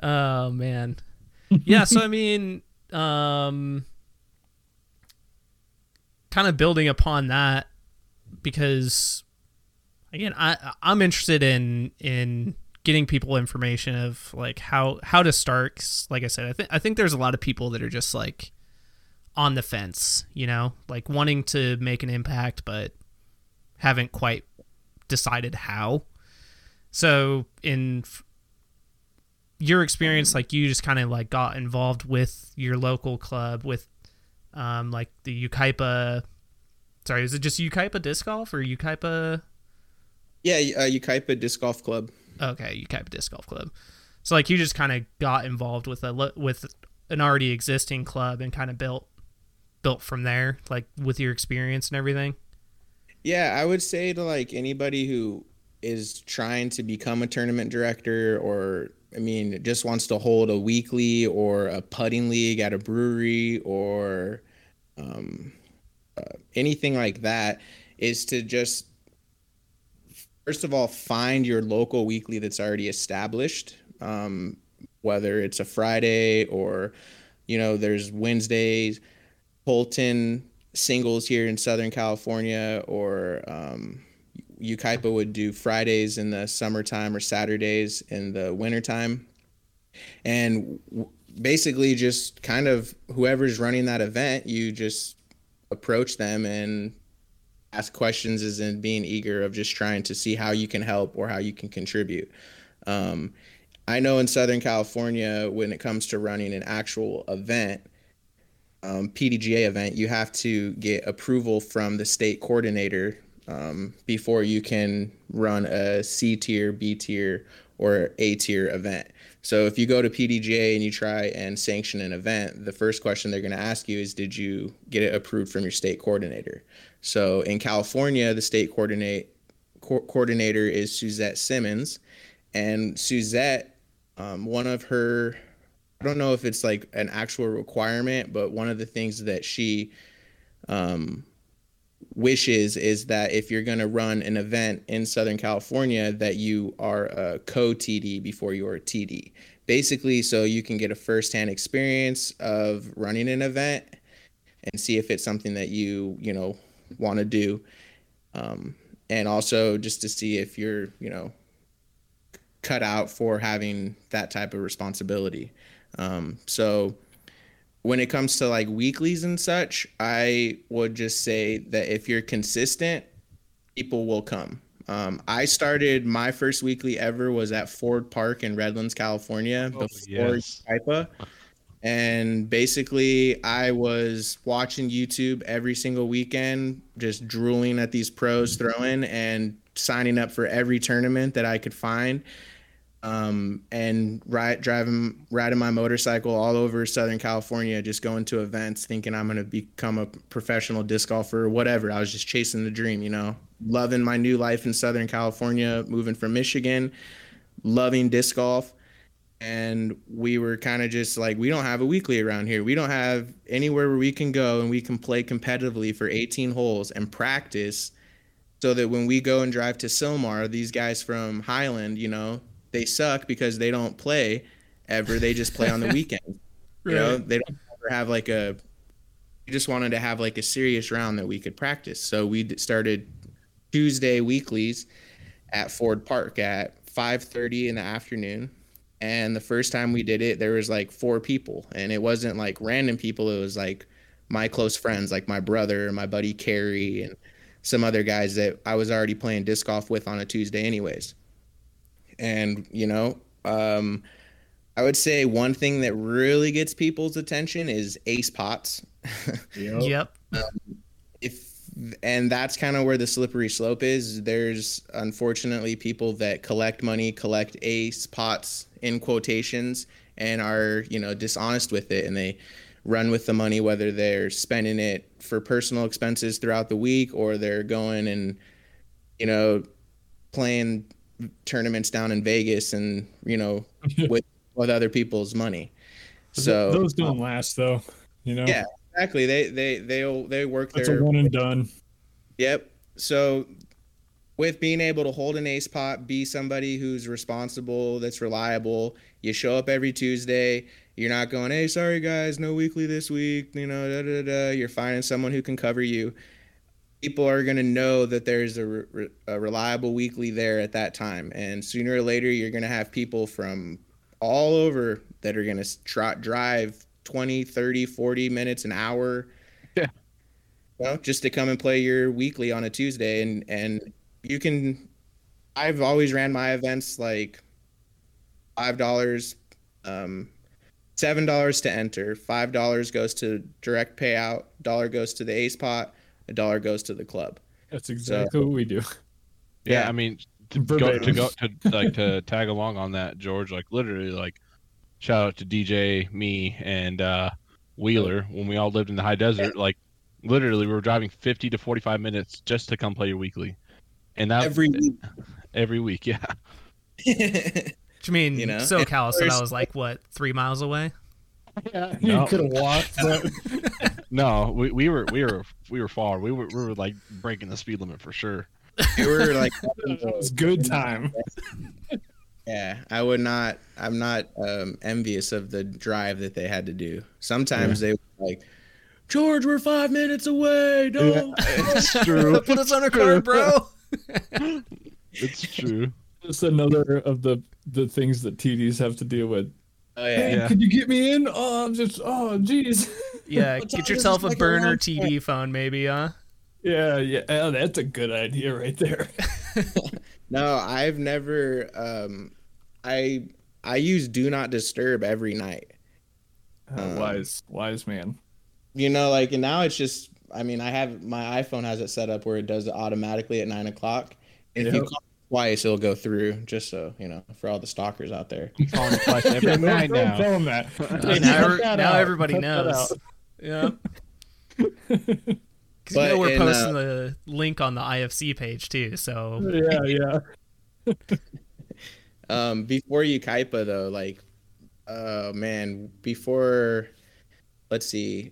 Oh man. Yeah, so I mean, um kind of building upon that because again, I I'm interested in in getting people information of like how how to start. like I said, I think I think there's a lot of people that are just like on the fence, you know, like wanting to make an impact but haven't quite decided how. So in your experience like you just kind of like got involved with your local club with um like the Yucaipa sorry is it just Yucaipa disc golf or Yucaipa? Yeah, uh, Yucaipa Disc Golf Club. okay Yucaipa disc golf club. So like you just kind of got involved with a with an already existing club and kind of built built from there like with your experience and everything? Yeah, I would say to like anybody who is trying to become a tournament director or I mean just wants to hold a weekly or a putting league at a brewery or um, uh, anything like that is to just first of all find your local weekly that's already established um, whether it's a friday or you know there's wednesdays Holton singles here in Southern California, or um, Yucaipa would do Fridays in the summertime or Saturdays in the wintertime. And basically, just kind of whoever's running that event, you just approach them and ask questions, as in being eager of just trying to see how you can help or how you can contribute. Um, I know in Southern California, when it comes to running an actual event, um, PDGA event, you have to get approval from the state coordinator um, before you can run a C tier, B tier, or A tier event. So if you go to PDGA and you try and sanction an event, the first question they're going to ask you is, did you get it approved from your state coordinator? So in California, the state coordinate co- coordinator is Suzette Simmons, and Suzette, um, one of her I don't know if it's like an actual requirement, but one of the things that she um, wishes is that if you're going to run an event in Southern California, that you are a co TD before you're a TD. Basically, so you can get a firsthand experience of running an event and see if it's something that you you know want to do, um, and also just to see if you're you know cut out for having that type of responsibility. Um, so when it comes to like weeklies and such, I would just say that if you're consistent, people will come. Um, I started my first weekly ever was at Ford Park in Redlands, California, Oh, before yes. Kaipa. And basically, I was watching YouTube every single weekend, just drooling at these pros throwing and signing up for every tournament that I could find um, and ride, driving, riding my motorcycle all over Southern California, just going to events, thinking I'm to become a professional disc golfer or whatever. I was just chasing the dream, you know, loving my new life in Southern California, moving from Michigan, loving disc golf. And we were kind of just like, we don't have a weekly around here. We don't have anywhere where we can go and we can play competitively for 18 holes and practice so that when we go and drive to Sylmar, these guys from Highland, you know, they suck because they don't play ever. They just play on the weekend. You know, they don't ever have like a we just wanted to have like a serious round that we could practice. So we started Tuesday weeklies at Ford Park at 5:30 in the afternoon. And the first time we did it, there was like four people, and it wasn't like random people. It was like my close friends, like my brother, my buddy Carrie, and some other guys that I was already playing disc golf with on a Tuesday, anyways. And you know, um, I would say one thing that really gets people's attention is ace pots. Yep. Yep. if and that's kind of where the slippery slope is there's unfortunately people that collect money collect ace pots in quotations and are you know dishonest with it and they run with the money whether they're spending it for personal expenses throughout the week or they're going and you know playing tournaments down in Vegas and you know with with other people's money so those don't um, last though. You know. Yeah. exactly they they they they work That's their a one and done. Yep. So with being able to hold an ace pot, be somebody who's responsible, that's reliable, you show up every Tuesday. You're not going, hey, sorry guys, no weekly this week. You know, da da da. You're finding someone who can cover you. People are going to know that there's a, re- a reliable weekly there at that time. And sooner or later, you're going to have people from all over that are going to try, drive 20, 30, 40 minutes, an hour. You know, just to come and play your weekly on a Tuesday. And and you can I've always ran my events like five dollars um seven dollars to enter five dollars goes to direct payout dollar goes to the ace pot a dollar goes to the club That's exactly what we do. Yeah, Yeah. I mean, to go, to go to like to tag along on that, George. Like literally, like shout out to DJ, me, and uh, Wheeler when we all lived in the high desert. Like literally, we were driving fifty to forty-five minutes just to come play your weekly, and that every week every week. Yeah, Which I mean, You know, SoCal, so that there's- was like what three miles away. Yeah, No. you could have walked, but no, we, we were we were we were far. We were we were like breaking the speed limit for sure. we were like that was good time. yeah I would not I'm not um envious of the drive that they had to do sometimes they were like George we're five minutes away no It's true. Put us on a card, bro. It's true. Just another of the the things that TDs have to deal with. Oh yeah Hey, Yeah. could you get me in? Oh, I'm just oh jeez. Yeah, get yourself a burner around TV phone, maybe, huh? Yeah, yeah. Oh, that's a good idea right there. No, I've never. Um, I I use Do Not Disturb every night. Uh, Um, wise, wise man. You know, like and now it's just. I mean, I have my iPhone has it set up where it does it automatically at nine o'clock. If you call twice, it'll go through. Just so you know, for all the stalkers out there. I'm calling twice every night now. tell him that. Hey, Hey, now that now everybody Cut knows. Yeah. Because you know we're in, posting uh, the link on the IFC page too, so yeah, yeah. Um, before Yucaipa though, like, uh, man, before, let's see,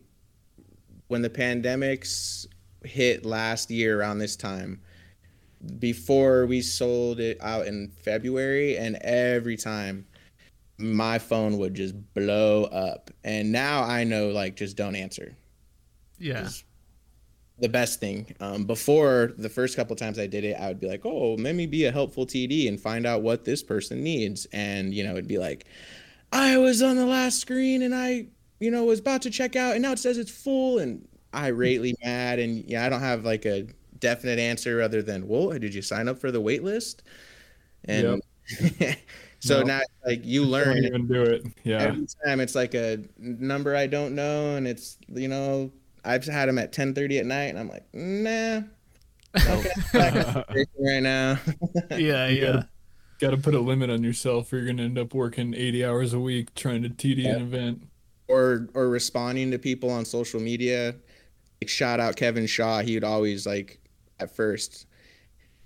when the pandemics hit last year around this time, before we sold it out in February, and every time my phone would just blow up, and now I know like just don't answer yeah. the best thing. Um, before the first couple times I did it, I would be like, "Oh, let me be a helpful TD and find out what this person needs." And you know, it'd be like, "I was on the last screen and I, you know, was about to check out, and now it says it's full." And irately mad, and yeah, I don't have like a definite answer other than, "Well, did you sign up for the wait list?" And so No. now, like, you Don't learn even do it. Yeah. every time it's like a number I don't know, and it's you know I've had them at ten thirty at night, and I'm like, nah, okay, back in the station right now. Yeah, yeah. gotta- put a limit on yourself, or you're gonna end up working 80 hours a week trying to TD an event. or or responding to people on social media. Like shout out Kevin Shaw. He would always like at first,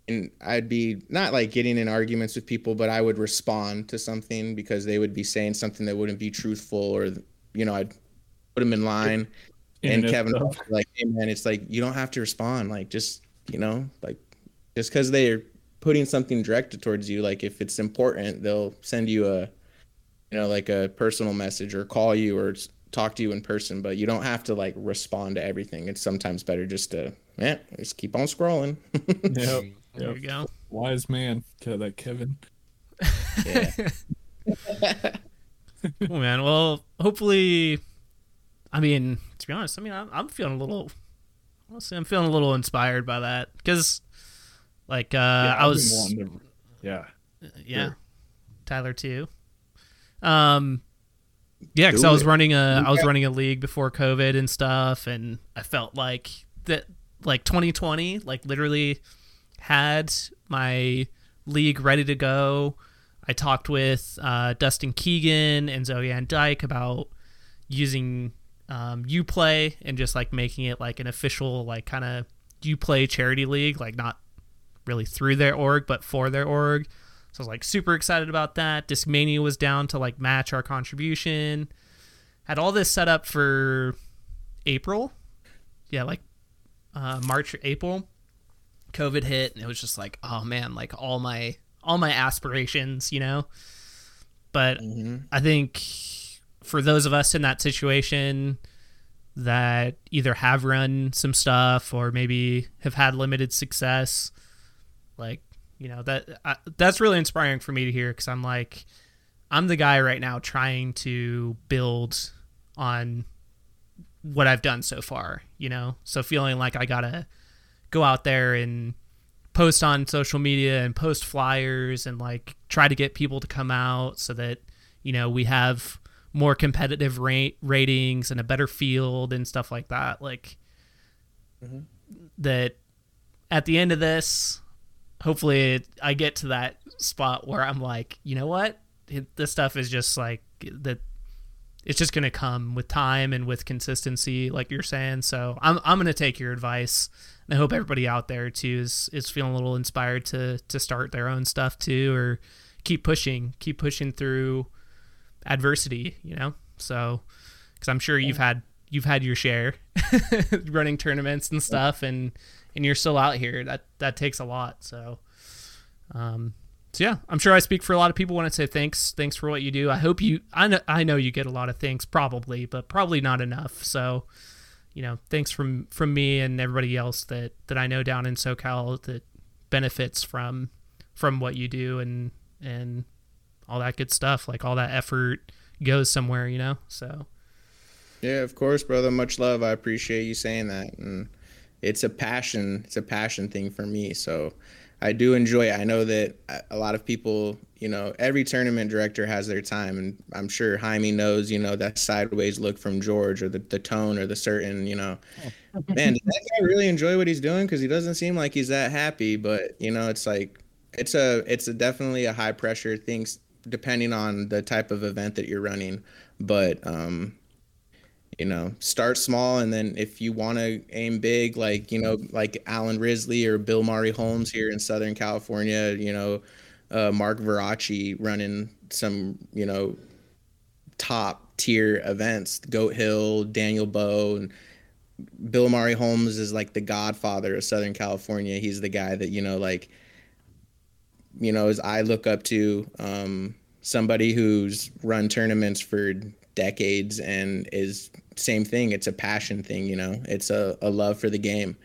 and I'd be not like getting in arguments with people, but I would respond to something because they would be saying something that wouldn't be truthful, or you know I'd put them in line. and Kevin like, "Hey man, it's like you don't have to respond. Like just you know, like just because they're putting something directed towards you, like if it's important, they'll send you a, you know, like a personal message or call you or talk to you in person, but you don't have to like respond to everything. It's sometimes better just to yeah, just keep on scrolling. Yep. There Yep. you go. Wise man. Tell that Kevin. yeah. Cool, man. Well, hopefully, I mean, to be honest, I mean, I'm, I'm feeling a little, honestly, I'm feeling a little inspired by that because, like, uh, Yeah, I was, to- yeah. yeah, Sure. Tyler too. Um, yeah, because I was running a, I was running a league before COVID and stuff, and I felt like that, like 2020, like literally had my league ready to go. I talked with uh, Dustin Keegan and Zoe Andyke about using um, UPlay and just like making it like an official like kind of UPlay charity league, like not really through their org, but for their org. So I was like super excited about that. Discmania was down to like match our contribution. Had all this set up for April. Yeah, like uh, March or April. COVID hit and it was just like, oh man, like all my all my aspirations, you know. But hmm I think for those of us in that situation that either have run some stuff or maybe have had limited success, like you know that I, that's really inspiring for me to hear because I'm like I'm the guy right now trying to build on what I've done so far, you know. So feeling like I gotta go out there and post on social media and post flyers and like try to get people to come out so that you know we have more competitive rate ratings and a better field and stuff like that like Mhm. that at the end of this hopefully it, i get to that spot where i'm like you know what this stuff is just like that it's just going to come with time and with consistency like you're saying. So i'm, I'm going to take your advice. And i hope everybody out there too is, is feeling a little inspired to to start their own stuff too or keep pushing keep pushing through adversity you know? So because i'm sure you've had you've had your share running tournaments and stuff and and you're still out here. That that takes a lot. So um so yeah i'm sure i speak for a lot of people when i say thanks thanks for what you do i hope you i know, I know you get a lot of thanks probably but probably not enough so you know thanks from from me and everybody else that that i know down in socal that benefits from from what you do and and all that good stuff like all that effort goes somewhere you know so Yeah, of course, brother. Much love. I appreciate you saying that. And it's a passion. It's a passion thing for me. So I do enjoy it. I know that a- lot of people, you know, every tournament director has their time. And I'm sure Jaime knows, you know, that sideways look from George or the, the tone or the certain, you know, man, does that guy really enjoy what he's doing? Because he doesn't seem like he's that happy. But, you know, it's like, it's a, it's a definitely a high pressure thing depending on the type of event that you're running. But, um, you know start small and then if you want to aim big like you know like alan risley or bill murray holmes here in southern california you know uh, mark Veracci running some you know top tier events goat hill daniel bow and bill murray holmes is like the godfather of southern california. He's the guy that you know like you know as i look up to um somebody who's run tournaments for decades and is same thing. It's a passion thing you know? It's a, a love for the game.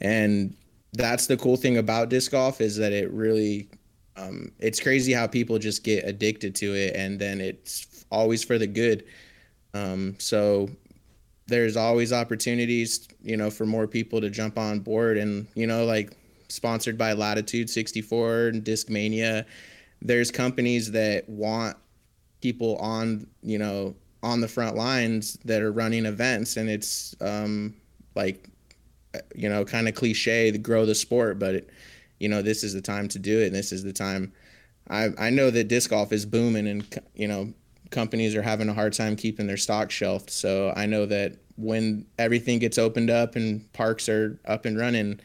And that's the cool thing about disc golf is that it really um, it's crazy how people just get addicted to it and then it's always for the good. Um, so there's always opportunities you know for more people to jump on board and you know like sponsored by latitude 64 and discmania there's companies that want people on you know on the front lines that are running events and it's um like you know kind of cliche to grow the sport but it, you know this is the time to do it and this is the time i i know that disc golf is booming and you know companies are having a hard time keeping their stock shelved so i know that when everything gets opened up and parks are up and running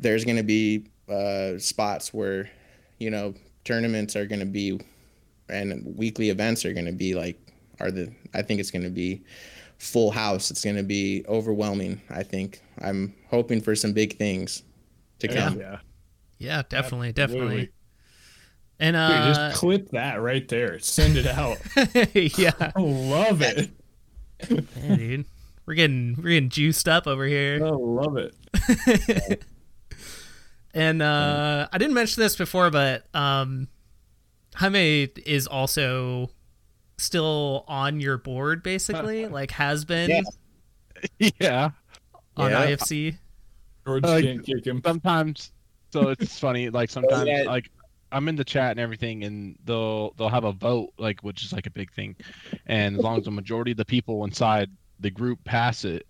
there's going to be uh, spots where you know tournaments are going to be and weekly events are going to be like are the I think it's going to be full house. It's going to be overwhelming. I think I'm hoping for some big things to come. Yeah. yeah definitely Absolutely. definitely and Dude, uh just clip that right there. Send it out. yeah I love it. Yeah, dude. We're getting we're getting juiced up over here. Oh, love it. And uh, I didn't mention this before, but um, Jaime is also still on your board, basically, like has been Yeah. yeah. on Yeah. IFC. George Uh, can't kick him. sometimes so it's funny like sometimes yeah. like i'm in the chat and everything and they'll they'll have a vote like which is like a big thing and as long as the majority of the people inside the group pass it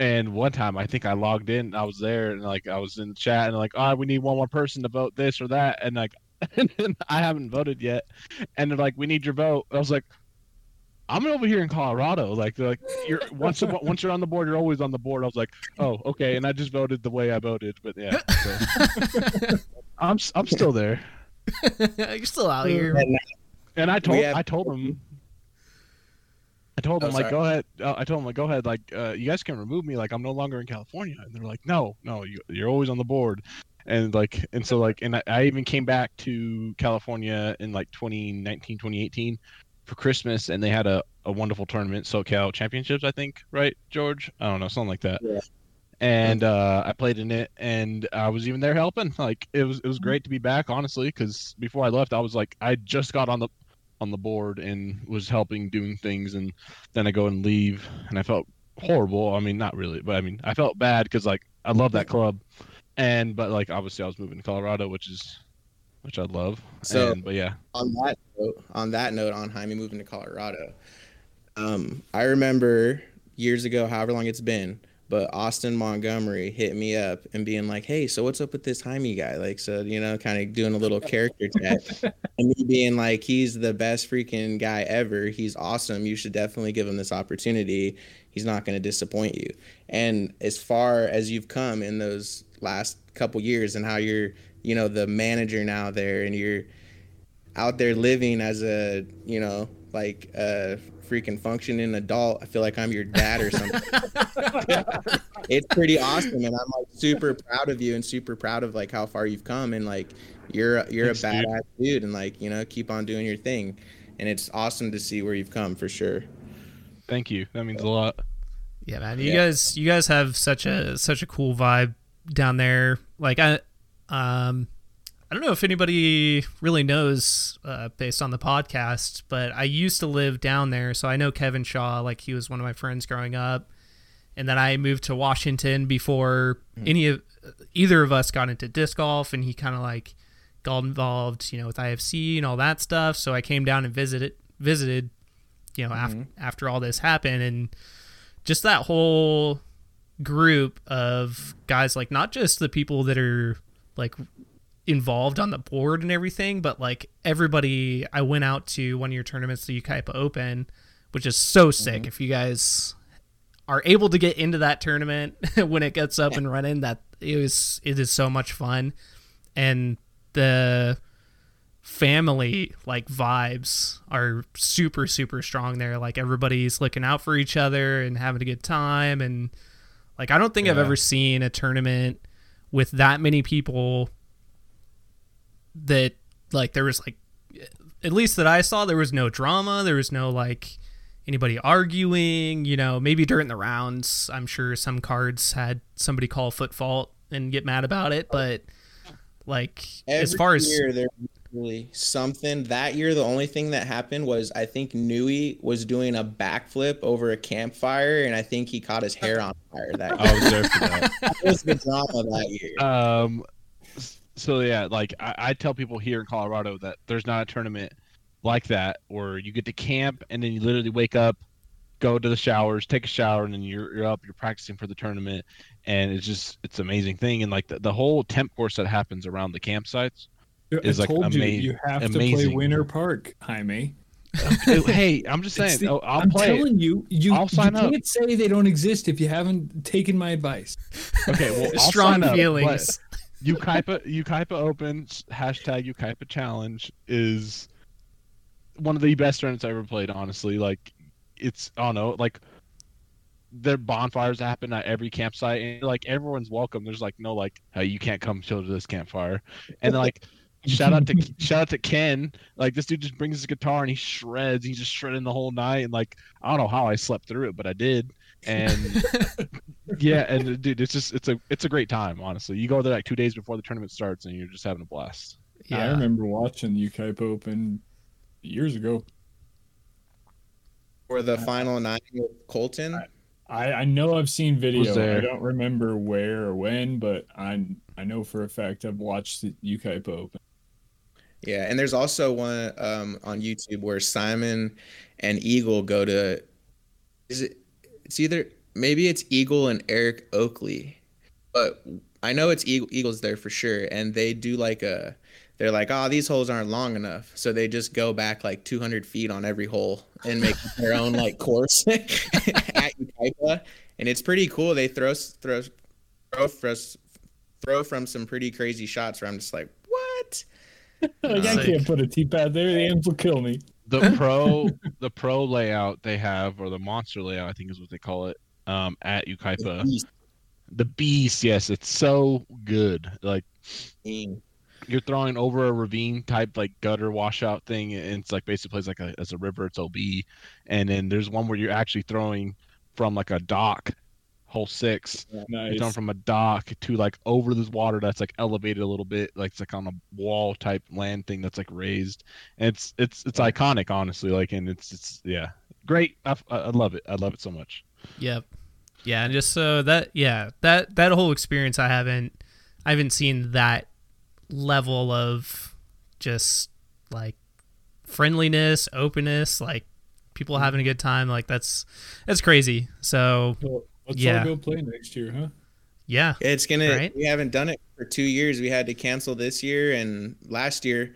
and one time i think i logged in i was there and like i was in the chat and like oh we need one more person to vote this or that and like and then i haven't voted yet and they're like we need your vote i was like I'm over here in Colorado. Like, they're like you're once once you're on the board, you're always on the board. I was like, oh, okay, and I just voted the way I voted. But yeah, so. I'm s- I'm still there, You're still out here. And and I told have- I told them. I told Oh, them like sorry. go ahead. Uh, I told them like go ahead. Like uh, you guys can remove me. Like I'm no longer in California. And they're like no no you, you're always on the board. And like and so like and I, I even came back to California in like 2019 2018 for Christmas and they had a, a wonderful tournament SoCal Championships I think right George I don't know something like that. Yeah. And uh, I played in it, and I was even there helping. Like it was, it was great to be back, honestly. Because before I left, I was like, I just got on the on the board and was helping doing things and then I go and leave and I felt horrible. I mean, not really, but I mean, I felt bad because like I love that club and but like obviously I was moving to Colorado, which is which I love. So- and, but yeah, on that note, on that note, on Jaime moving to Colorado, um, I remember years ago, however long it's been, but Austin Montgomery hit me up and being like, "Hey, so what's up with this Jaime guy?" Like, so you know, kind of doing a little character test, and me being like, "He's the best freaking guy ever. He's awesome. You should definitely give him this opportunity. He's not going to disappoint you." And as far as you've come in those last couple years, and how you're, you know, the manager now there, and you're out there living as a you know like a freaking functioning adult i feel like i'm your dad or something it's pretty awesome and i'm like super proud of you and super proud of like how far you've come and like you're you're Thanks, a dude. badass dude. and like you know keep on doing your thing and it's awesome to see where you've come for sure thank you. That means a lot. Yeah, man. You Yeah. guys you guys have such a such a cool vibe down there. Like I um I don't know if anybody really knows uh, based on the podcast, but I used to live down there, so I know Kevin Shaw. Like he was one of my friends growing up, and then I moved to Washington before any of either of us got into disc golf, and he kind of like got involved, you know, with IFC and all that stuff. So I came down and visited visited, you know, af- after all this happened, and just that whole group of guys, like not just the people that are like involved on the board and everything, but like everybody. I went out to one of your tournaments, the Yucaipa Open, which is so mm-hmm. sick. If you guys are able to get into that tournament when it gets up and running, that it was it is so much fun, and the family like vibes are super super strong there like everybody's looking out for each other and having a good time and like i don't think i've ever seen a tournament with that many people that like there was like at least that i saw there was no drama there was no like anybody arguing you know maybe during the rounds i'm sure some cards had somebody call foot fault and get mad about it but like as far as year there was really something that year the only thing that happened was i think nui was doing a backflip over a campfire and i think he caught his hair on fire that year I was there for that. that was the drama that year. Um so yeah like I, I tell people here in colorado that there's not a tournament like that where you get to camp and then you literally wake up go to the showers take a shower and then you're, you're up you're practicing for the tournament. And it's just it's an amazing thing. And like the, the whole temp course that happens around the campsites is, I like, told you, ama- you have to play amazing. Winter Park, Jaime. Oh, hey i'm just saying the- oh, i'll I'm play it. telling you, you, I'll sign you up. can't say they don't exist if you haven't taken my advice. okay well I'll strong sign up, but- feelings Yucaipa Yucaipa Open hashtag Yucaipa Challenge is one of the best tournaments I ever played. Honestly, like it's I don't know, like their bonfires happen at every campsite, and like everyone's welcome. There's like no like, hey, you can't come chill to this campfire, and like shout out to shout out to Ken. Like this dude just brings his guitar and he shreds. He's just shredding the whole night. And like I don't know how I slept through it, but I did. And yeah, and uh, dude, it's just it's a it's a great time. Honestly, you go there like two days before the tournament starts, and you're just having a blast. Yeah, I remember watching the Yucaipa Open years ago. For the final nine with Colton. I, I know I've seen video. There- I don't remember where or when, but I I know for a fact I've watched the Yucaipa Open. Yeah, and there's also one um, on YouTube where Simon and Eagle go to. Is it? It's either maybe it's Eagle and Eric Oakley, but I know it's Eagle, Eagles there for sure, and they do like a. They're like, oh, these holes aren't long enough, so they just go back like 200 feet on every hole and make their own like course at Yucaipa, and it's pretty cool. They throw throw throw throw from some pretty crazy shots where I'm just like? Like, I can't put a T pad there. The ants will kill me. The pro the pro layout they have, or the monster layout, I think is what they call it, um, at Yucaipa. The beast, yes, it's so good. Like Dang. you're throwing over a ravine type like gutter washout thing and it's like basically plays like a as a river it's ob and then there's one where you're actually throwing from like a dock hole six. You're Nice. throwing from a dock to like over this water that's like elevated a little bit like it's like on a wall type land thing that's like raised. And it's it's it's iconic honestly like and it's it's yeah. Great. I, I love it. I love it so much. Yep. Yeah, and just so that yeah, that that whole experience I haven't I haven't seen that level of just like friendliness, openness, like people mm. having a good time, like that's that's crazy. So, Well, let's Yeah. all go play next year, huh? yeah. It's gonna. Right? We haven't done it for two years. We had to cancel this year and last year.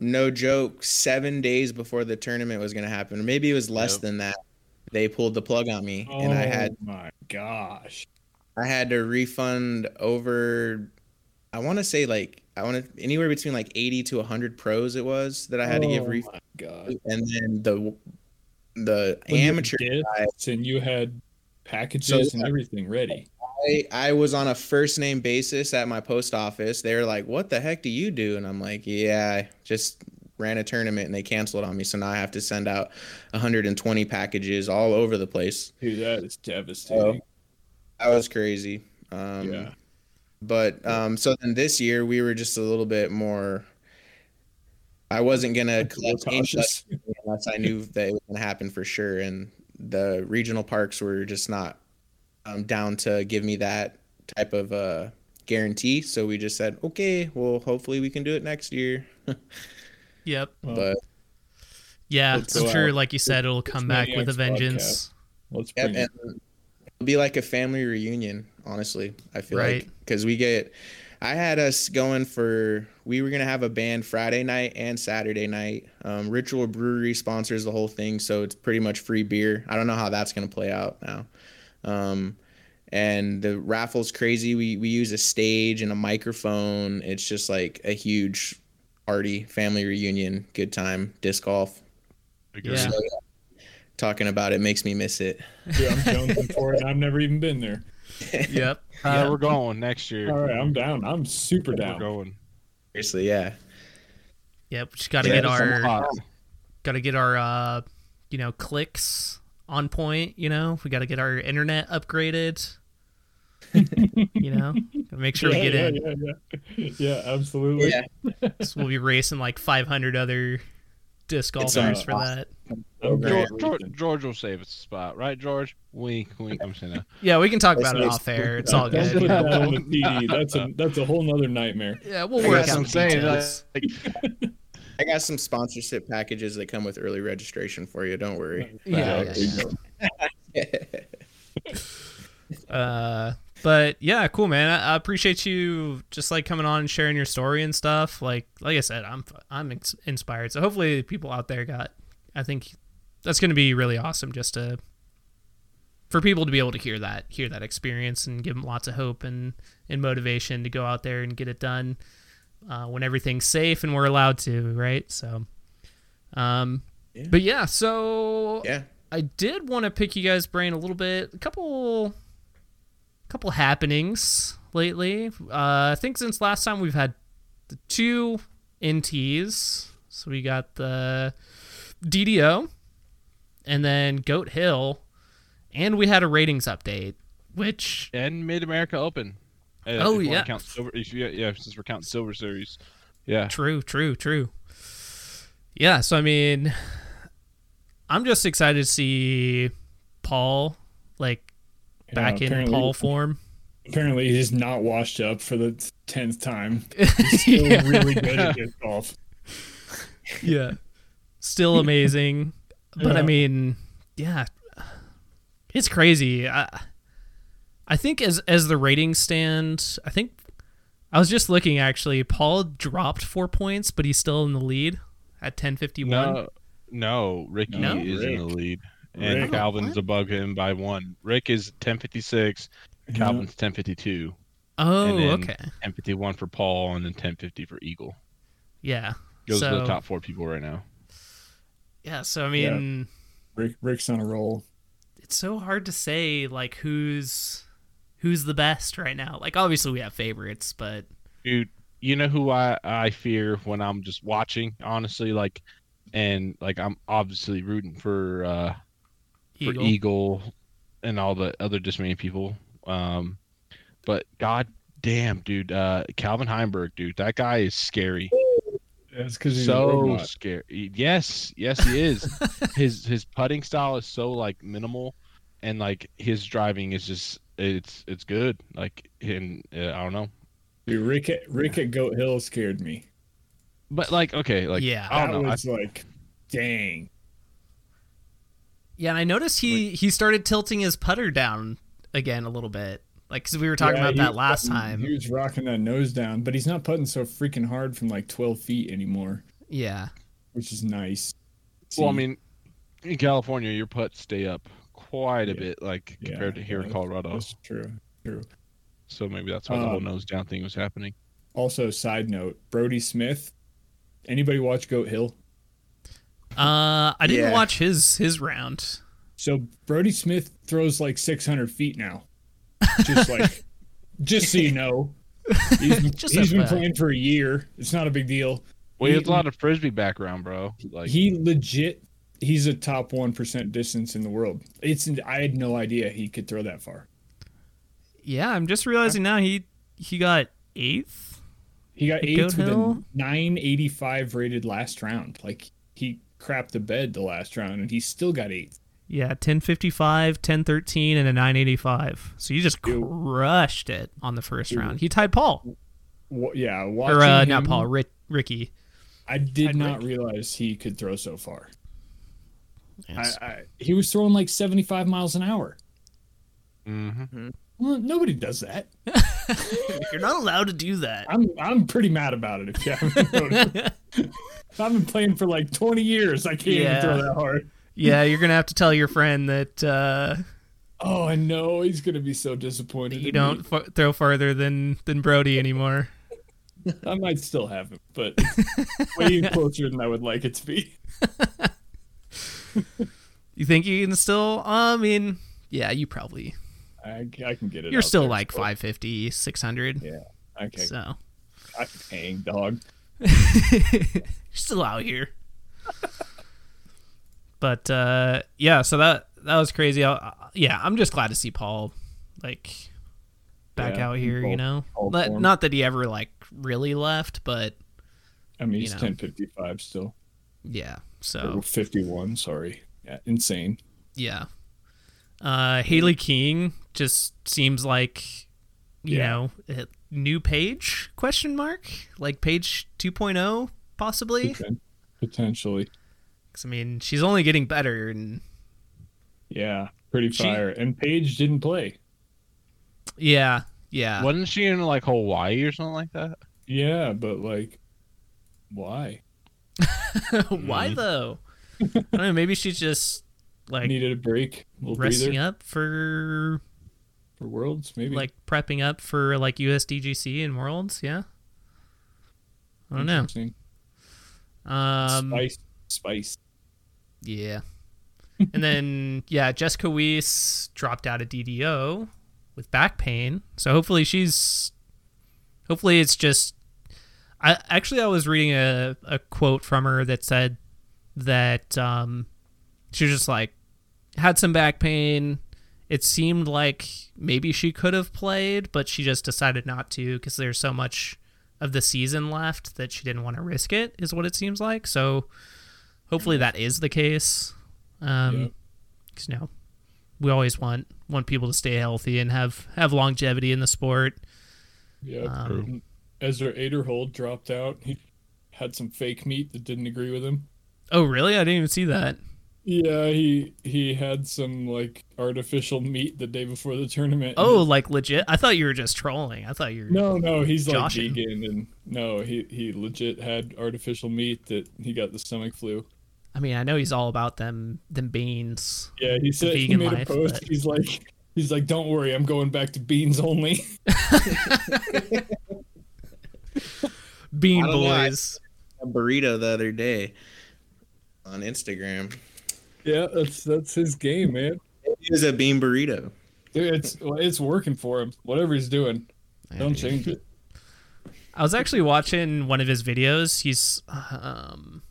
No joke. Seven days before the tournament was gonna happen, or maybe it was less Yep. than that. They pulled the plug on me, Oh and I had oh my gosh. I had to refund over. I want to say like I want to anywhere between like eighty to hundred pros. It was that I had to give oh refund, my god. and then the the When amateur did, guy. and you had packages So, and everything ready. I, I was on a first name basis at my post office. They were like, "What the heck do you do?" And I'm like, "Yeah, I just ran a tournament and they canceled on me, so now I have to send out 120 packages all over the place." Dude, that is devastating. That was crazy. Um, yeah. But um, so then this year we were just a little bit more. I wasn't gonna collect unless I knew that it was gonna happen for sure, and the regional parks were just not um, down to give me that type of uh, guarantee. So we just said, okay, well, hopefully we can do it next year. Yep. But Yeah, I'm go sure out. like you said it'll come back with a Maniacs vengeance. let's yeah, and it. it'll be like a family reunion. Honestly, I feel Right. like because we get. I had us going for. We were gonna have a band Friday night and Saturday night. Um, Ritual Brewery sponsors the whole thing, so it's pretty much free beer. I don't know how that's gonna play out now. Um, and the raffle's crazy. We we use a stage and a microphone. It's just like a huge party, family reunion, good time, disc golf. Yeah. So, talking about it makes me miss it. Dude, I'm jonesing for it. I've never even been there. Yep. Yep. we're going next year All right, I'm down. I'm super down. we're down. going Seriously, yeah. Yep. Just got to Yeah, get our got to get our uh you know clicks on point you know we got to get our internet upgraded you know gotta make sure yeah, we get yeah, in Yeah, yeah. yeah, absolutely. Yeah. so we'll be racing like 500 other disc golfers uh, for that I'm George- George. George, George will save us a spot, right, George? Wink, wink. I'm saying that. yeah we can talk about it That's- off air it's all Don't good put that on We'll- the PD. That's a that's a whole nother nightmare. yeah we'll I work guess out I'm saying. details. Like, I got some sponsorship packages that come with early registration for you. Don't worry. yeah, yeah, yeah. Uh, but yeah, cool, man. I, I appreciate you just like coming on and sharing your story and stuff. Like, like I said, I'm I'm inspired. So hopefully, people out there got. I think that's going to be really awesome, just to for people to be able to hear that, hear that experience, and give them lots of hope and and motivation to go out there and get it done uh, when everything's safe and we're allowed to, right? So, um, Yeah. but yeah, so yeah. I did want to pick you guys' brain a little bit. A couple, couple happenings lately. Uh, I think since last time we've had the two NTs. So we got the DDO, and then Goat Hill, and we had a ratings update, which And Mid America Open. Uh, Oh, if you wanna yeah. Count silver, if you, yeah, since we're counting Silver Series. Yeah. True, true, true. Yeah, so I mean, I'm just excited to see Paul like Yeah, back in Paul form. Apparently, he's not washed up for the tenth time. He's still yeah. really good at disc golf. yeah, still amazing. But I mean, yeah, it's crazy. I, I think as as the ratings stand, I think I was just looking actually. Paul dropped four points, but he's still in the lead at 10:51. No, no, Ricky No? is in the lead, and Rick. Calvin's What? above him by one. Rick is ten fifty six, Calvin's ten fifty two, Oh, and then- okay, ten fifty one for Paul, and then ten fifty for Eagle. yeah. Goes to the top four people right now. Yeah, so I mean, Rick, Rick's on a roll. it's so hard to say like who's who's the best right now. Like obviously we have favorites, but Dude, you know who I I fear when I'm just watching, honestly, like, and like I'm obviously rooting for uh Eagle. for Eagle and all the other Discmania people. Um, but god damn, dude, uh, Calvin Heimburg, dude, that guy is scary. That's because he's so scary. Yes, yes, he is. his his putting style is so like minimal, and like his driving is just it's it's good. Like and uh, I don't know, Dude, Rick at, Rick at Goat Hill scared me. but like okay, like Yeah. I don't know. I- was like, dang. Yeah, and I noticed he he started tilting his putter down again a little bit. Like cuz we were talking Yeah, about that last putting- time. He was rocking that nose down, but he's not putting so freaking hard from like 12 feet anymore, Yeah. which is nice. well, I mean, in California, your putts stay up quite a Yeah. bit, like Yeah, compared to here in Colorado. That's true. True. So maybe that's why the whole Um, nose down thing was happening. Also, side note, Brodie Smith. Anybody watch Goat Hill? Uh I didn't Yeah. watch his his round. So Brodie Smith throws like 600 feet now. Just like, just so you know, he's, Just he's been FYI. playing for a year. It's not a big deal. Well, he he- has a lot of frisbee background, bro. Like he legit, he's a top one percent distance in the world. It's I had no idea he could throw that far. Yeah, I'm just realizing now he he got 8th. He got eighth Goat with a 985 rated last round. Like he crapped the bed the last round, and he still got eight. Yeah, 1055, 1013 and a 985. So you just crushed it on the first Dude. round. He tied Paul. Wa- yeah, watching Or uh, him, not Paul, Rick, Ricky. I did not Rick. realize he could throw so far. Yes. I, I, he was throwing like 75 miles an hour. mhm. Well, nobody does that. You're not allowed to do that. I'm I'm pretty mad about it. If you haven't noticed. I've been playing for like 20 years. I can't Yeah. even throw that hard. yeah, you're gonna have to tell your friend that uh, Oh, I know he's gonna be so disappointed. you don't f- throw farther than than Brodie anymore. I might still have him, but way closer than I would like it to be. You think you can still? I mean, yeah, you probably. I, I can get it. You're still there like 550, 600. Yeah. Okay. So I can hang, dog. you're still out here. but uh, yeah, so that that was crazy. I, yeah, I'm just glad to see Paul like back Yeah, out here. You know, Paul not, that he ever like really left, but I mean, he's You know. 1055 still. yeah. Or So 51. Sorry. Yeah, insane. yeah, uh, Hailey King just seems like you Yeah. know a new Paige question mark like Paige 2.0 possibly. potentially Potentially. 'Cause, I mean, she's only getting better, and Yeah. Pretty She- fire. And Paige didn't play. yeah, yeah. Wasn't she in like Hawaii or something like that? Yeah, but like, why? Why Mhm. though? I don't know. Maybe she's just like Needed a break. A resting breather up for for Worlds, maybe. like prepping up for like USDGC and Worlds. Yeah, I don't know. Um, spice. Spice. yeah, and then yeah, Jessica Weiss dropped out of DDO with back pain, so hopefully she's hopefully it's just. I actually I was reading a, a quote from her that said that um, she was just like had some back pain. It seemed like maybe she could have played, but she just decided not to because there's so much of the season left that she didn't want to risk it. Is what it seems like. So hopefully that is the case. Um, because you know we always want want people to stay healthy and have have longevity in the sport. Yeah. Um, Ezra Aderhold dropped out. He had some fake meat that didn't agree with him. Oh, really? I didn't even see that. Yeah, he he had some like artificial meat the day before the tournament. and Oh, like legit? I thought you were just trolling. I thought you were. No, no, he's like vegan, and no, he he legit had artificial meat that he got the stomach flu. I mean, I know he's all about them them beans. Yeah, he said he made life, a post. but- He's like, he's like, don't worry, I'm going back to beans only. Bean I don't know, I- boys. A burrito the other day on Instagram. Yeah, that's that's his game, man. It was a bean burrito. Dude, it's it's working for him. Whatever he's doing, don't change it. I was actually watching one of his videos. He's, um,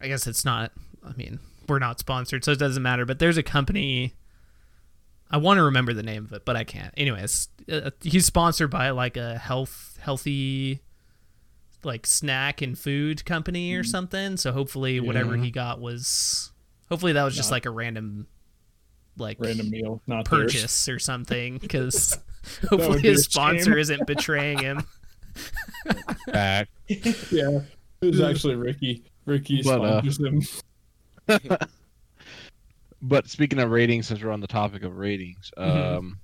I guess it's not. I mean, we're not sponsored, so it doesn't matter. But there's a company. I want to remember the name of it, but I can't. Anyways, uh, he's sponsored by like a health healthy, like snack and food company or something. So hopefully, whatever he got was, hopefully that was just Not- like a random, like Random meal, not theirs. purchase or something. Because hopefully his sponsor shame. isn't betraying him. Back. Yeah, it was actually Ricky. Ricky But, uh, sponsors him. But speaking of ratings, since we're on the topic of ratings, Mhm. um,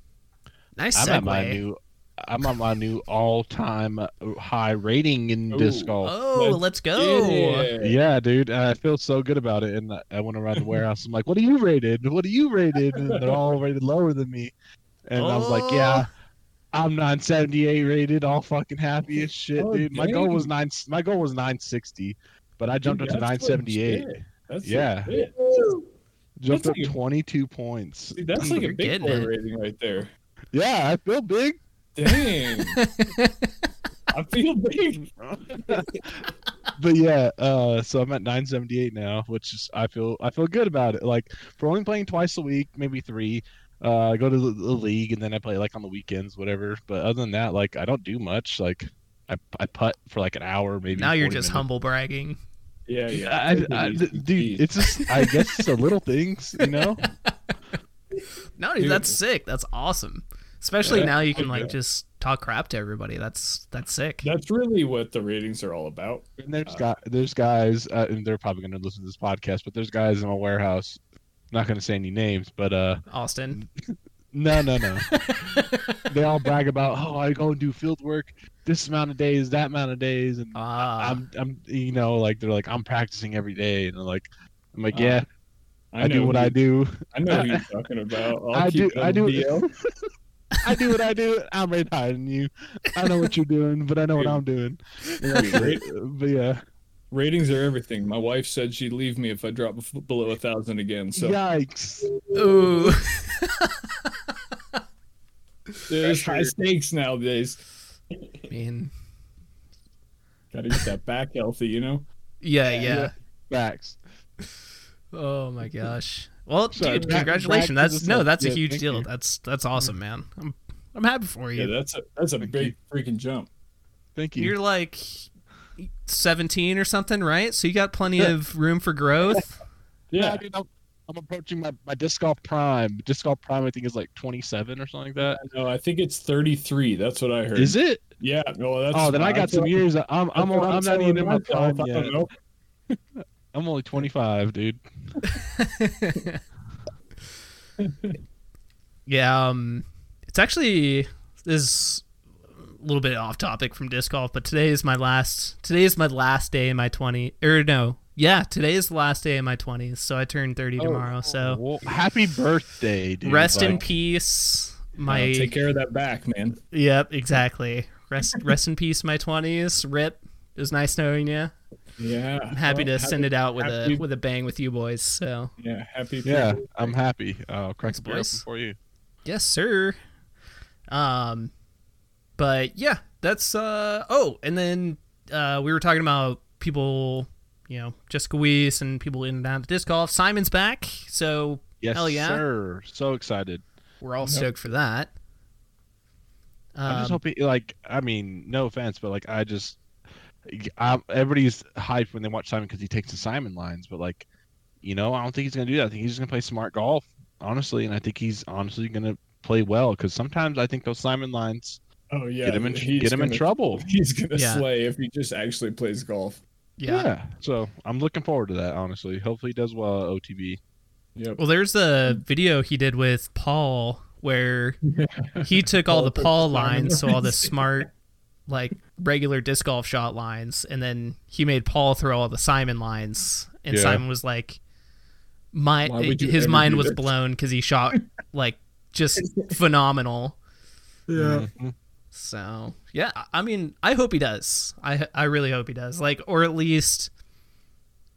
Nice I'm segue. at my new, I'm on my new all-time uh, high rating in disc golf. Oh, Let's- let's go. Yeah. Yeah, dude, I feel so good about it. And I went around the warehouse. I'm like, "What are you rated? What are you rated?" And they're all rated lower than me. And I was like, Oh. "Yeah, I'm 978 rated. All fucking happy as shit, Oh, dude. My goal was nine. My goal was 960, but I jumped Dude, up to 978. That's Yeah. legit. Jumped That's up like a- 22 points. See, that's like You're a big getting boy it. rating right there. Yeah, I feel big. Dang. I feel big. but yeah, uh, so I'm at 978 now, which is I feel I feel good about it. Like for only playing twice a week, maybe three. Uh, I go to the, the league and then I play like on the weekends, whatever. But other than that, like I don't do much. Like I I putt for like an hour, maybe. now you're just minutes. humble bragging. Yeah, yeah. I, Take it I, dude, it's just I guess it's the little things, you know. No, dude, Dude. that's sick. That's awesome. Especially Yeah, now you can okay. like just talk crap to everybody. That's that's sick. That's really what the ratings are all about. And there's Uh, guy, there's guys, uh, and they're probably gonna listen to this podcast, but there's guys in my warehouse. Not gonna say any names, but uh, Austin. no, no, no. they all brag about, oh, I go and do field work this amount of days, that amount of days, and Ah, I'm, I'm, you know, like they're like, I'm practicing every day, and they're like, I'm like, Uh, yeah, I, do what who- I do, I know who you're talking about. I'll I keep do- it I do- BL. I do what I do. I'm way higher than you. I know what you're doing, but I know what I'm doing. Dude, uh, but yeah, Ratings are everything. My wife said she'd leave me if I drop below a thousand again. So yikes. ooh. there's high stakes nowadays. I mean, Gotta get that back healthy, you know. yeah, yeah. Facts. Oh my gosh. Well, Sorry, dude, back- congratulations. back That's no, sub- that's a huge deal. you. That's that's awesome, man. I'm I'm happy for you. Yeah, you. that's a that's a Thank big freaking jump. Thank you. You're like 17 or something, right? So you got plenty of room for growth. Yeah, Yeah, dude, I'm, I'm approaching my, my disc golf prime. Disc golf prime, I think, is like 27 or something like that. no, I think it's 33. That's what I heard. Is it? Yeah, no, that's. Oh, then I got that's some what- years. I'm I'm, that's what I'm not even in my prime yet. know. I'm only 25, dude. yeah, um it's actually this is a little bit off topic from disc golf, but today is my last today is my last day in my 20 or no. Yeah, today is the last day in my 20s, so I turn 30 tomorrow. So Well, happy birthday, dude. rest in Like, peace. Uh, My take care of that back, man. Yep, exactly. Rest rest in peace my 20s. Rip. It was nice knowing you. Yeah, I'm happy well, to send it out with a with a bang with you boys. So Yeah, happy. Yeah, birthday. I'm happy. I'll crack Thanks, the boys. for you. yes, sir. Um, but yeah, that's uh oh, and then uh we were talking about people, you know, Jessica Weiss and people in and out of the disc golf. Simon's back, so Yes, Hell yeah. sir. So excited. we're all Yep. stoked for that. I'm just Um, hoping, like, I mean, no offense, but like, I just, I, everybody's hyped when they watch Simon because he takes the Simon lines, but like, you know, I don't think he's gonna do that. I think he's just gonna play smart golf, honestly, and I think he's honestly gonna play well because sometimes I think those Simon lines Oh yeah, get him in he's get him gonna- trouble. He's gonna Yeah. slay if he just actually plays golf. yeah. So I'm looking forward to that. Honestly, hopefully he does well at OTB. Yep. Well, there's a video he did with Paul where he took all Paul the Paul the lines, so all the smart, like regular disc golf shot lines, and then he made Paul throw all the Simon lines, and Yeah. Simon was like, "My Why would you his mind was this? blown because he shot like just phenomenal." Mhm. So yeah, I- I mean, I hope he does. I I really hope he does. Like, or at least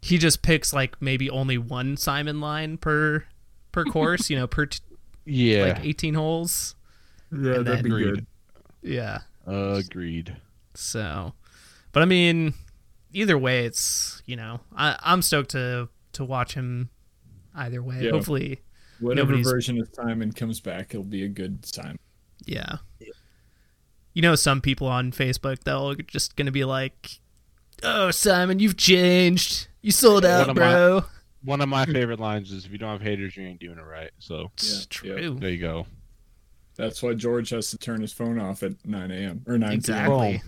he just picks like maybe only one Simon line per per course. You know, per t- Yeah. like eighteen holes. Yeah, And that'd be good. Yeah. Agreed. So, but I mean, either way, it's you know, I I'm stoked to to watch him. Either way, Yeah. hopefully, Whatever Nobody's- version of Simon comes back, it'll be a good Simon. yeah. You know, some people on Facebook they'll just gonna be like, "Oh, Simon, you've changed. You sold One out, my- bro." One of my favorite lines is, "If you don't have haters, you ain't doing it right." So It's Yeah, true. there you go. That's why George has to turn his phone off at 9 a.m. or 9 Exactly.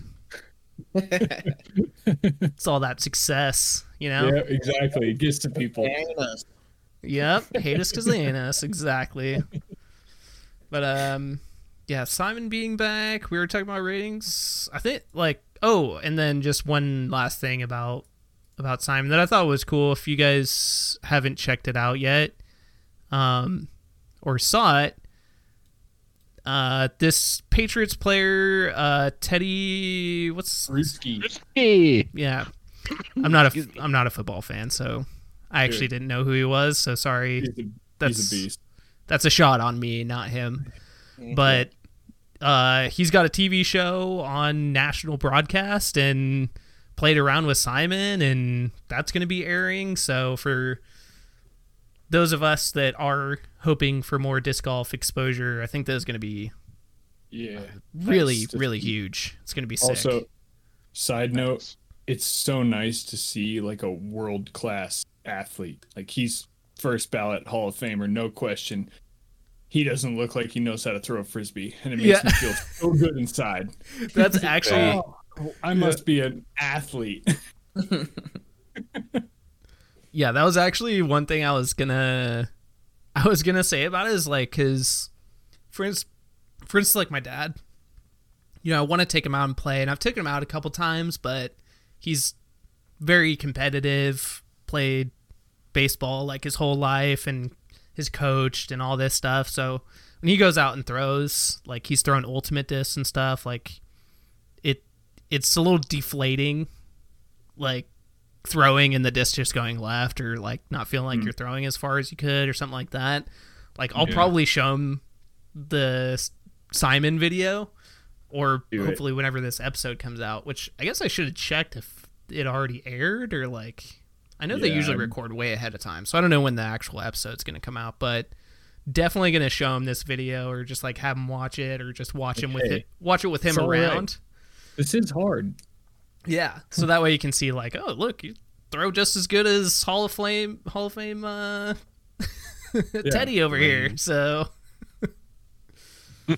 it's all that success, you know. Yeah, exactly. It gets to people. Yep, hate us because they ain't us. Exactly. But um, yeah, Simon being back. We were talking about ratings. I think like oh, and then just one last thing about about Simon that I thought was cool. If you guys haven't checked it out yet, um, or saw it, uh, this Patriots player, uh, Tedy, what's Risky. Hey. yeah, I'm not a I'm not a football fan, so I actually Good. didn't know who he was. So sorry. He's a, That's he's a beast. that's a shot on me, not him. But uh, he's got a TV show on national broadcast and played around with Simon, and that's going to be airing. So for those of us that are hoping for more disc golf exposure, I think that's going to be Yeah. really, just- really huge. It's going to be sick. Also, side note, it's so nice to see like a world class athlete. Like he's first ballot Hall of Famer, no question. He doesn't look like he knows how to throw a frisbee, and it makes Yeah. me feel so good inside. that's actually Oh, I must be an athlete. yeah that was actually one thing i was gonna i was gonna say about it is like because for instance for instance like my dad you know i want to take him out and play and i've taken him out a couple times but he's very competitive played baseball like his whole life and has coached and all this stuff. So when he goes out and throws like he's throwing ultimate discs and stuff like it it's a little deflating like throwing and the disc just going left or like not feeling like hmm. you're throwing as far as you could or something like that. Like I'll Yeah. probably show him the Simon video or Do it. hopefully whenever this episode comes out, which I guess I should have checked if it already aired or like I know they usually I'm- record way ahead of time. So I don't know when the actual episode's going to come out, but definitely going to show him this video or just like have him watch it or just watch him with it watch it with him it's all right. around. This is hard. Yeah. So that way you can see like, oh look, you throw just as good as Hall of Fame Hall of Fame uh Tedy over I here. So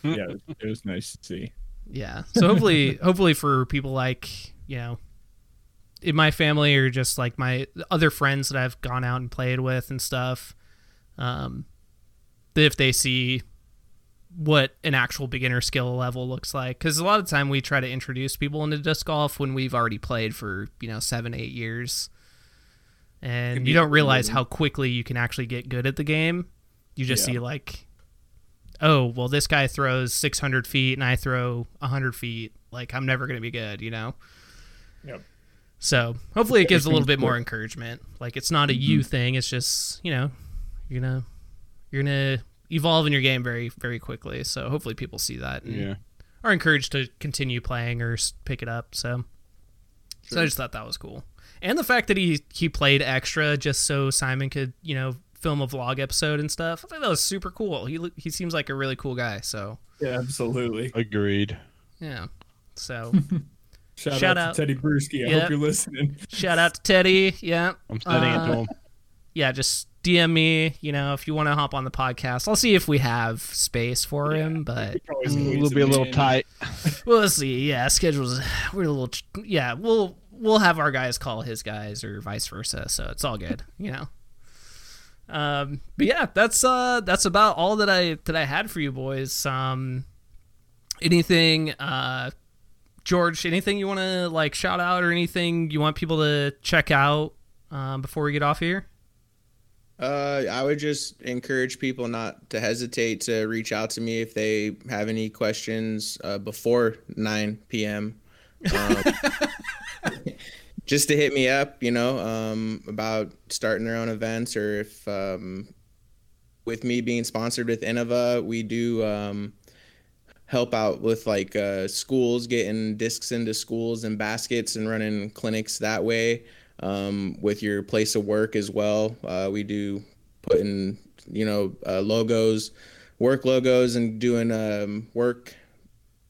Yeah, it was nice to see. yeah. So hopefully hopefully for people like, you know, in my family or just like my other friends that I've gone out and played with and stuff, um that if they see what an actual beginner skill level looks like. Because a lot of the time we try to introduce people into disc golf when we've already played for you know seven eight years. And you don't realize how quickly you can actually get good at the game. You just Yeah. see like oh well this guy throws 600 feet and i throw 100 feet. Like i'm never going to be good you know? Yep. so hopefully it gives a little bit more encouragement. Like it's not a you thing. It's just you know you're gonna you're gonna evolve in your game very very quickly so hopefully people see that and Yeah. are encouraged to continue playing or pick it up. So, so I just thought that was cool, and the fact that he he played extra just so Simon could you know film a vlog episode and stuff. I thought that was super cool. He lo- he seems like a really cool guy. So Yeah, absolutely. Agreed. yeah, so Shout, Shout out, out. to Tedy Bruschi. I Yep. hope you're listening. shout out to Tedy. Yeah, I'm sending it Uh, to him. yeah, just DM me, you know, if you want to hop on the podcast. I'll see if we have space for him, but Always Mm, squeeze We'll be a little in. tight. we'll see. Yeah, schedules we're a little yeah, we'll we'll have our guys call his guys or vice versa, so it's all good, you know. Um but yeah, that's uh that's about all that I that I had for you boys. Um anything uh George, anything you want to like shout out or anything you want people to check out um, before we get off here? Uh, I would just encourage people not to hesitate to reach out to me if they have any questions uh, before 9 p.m. Um, just to hit me up, you know, um, about starting their own events or if um, with me being sponsored with Innova, we do um, help out with like uh, schools getting discs into schools and baskets and running clinics that way um, with your place of work as well. Uh, we do putting you know uh, logos, work logos, and doing um, work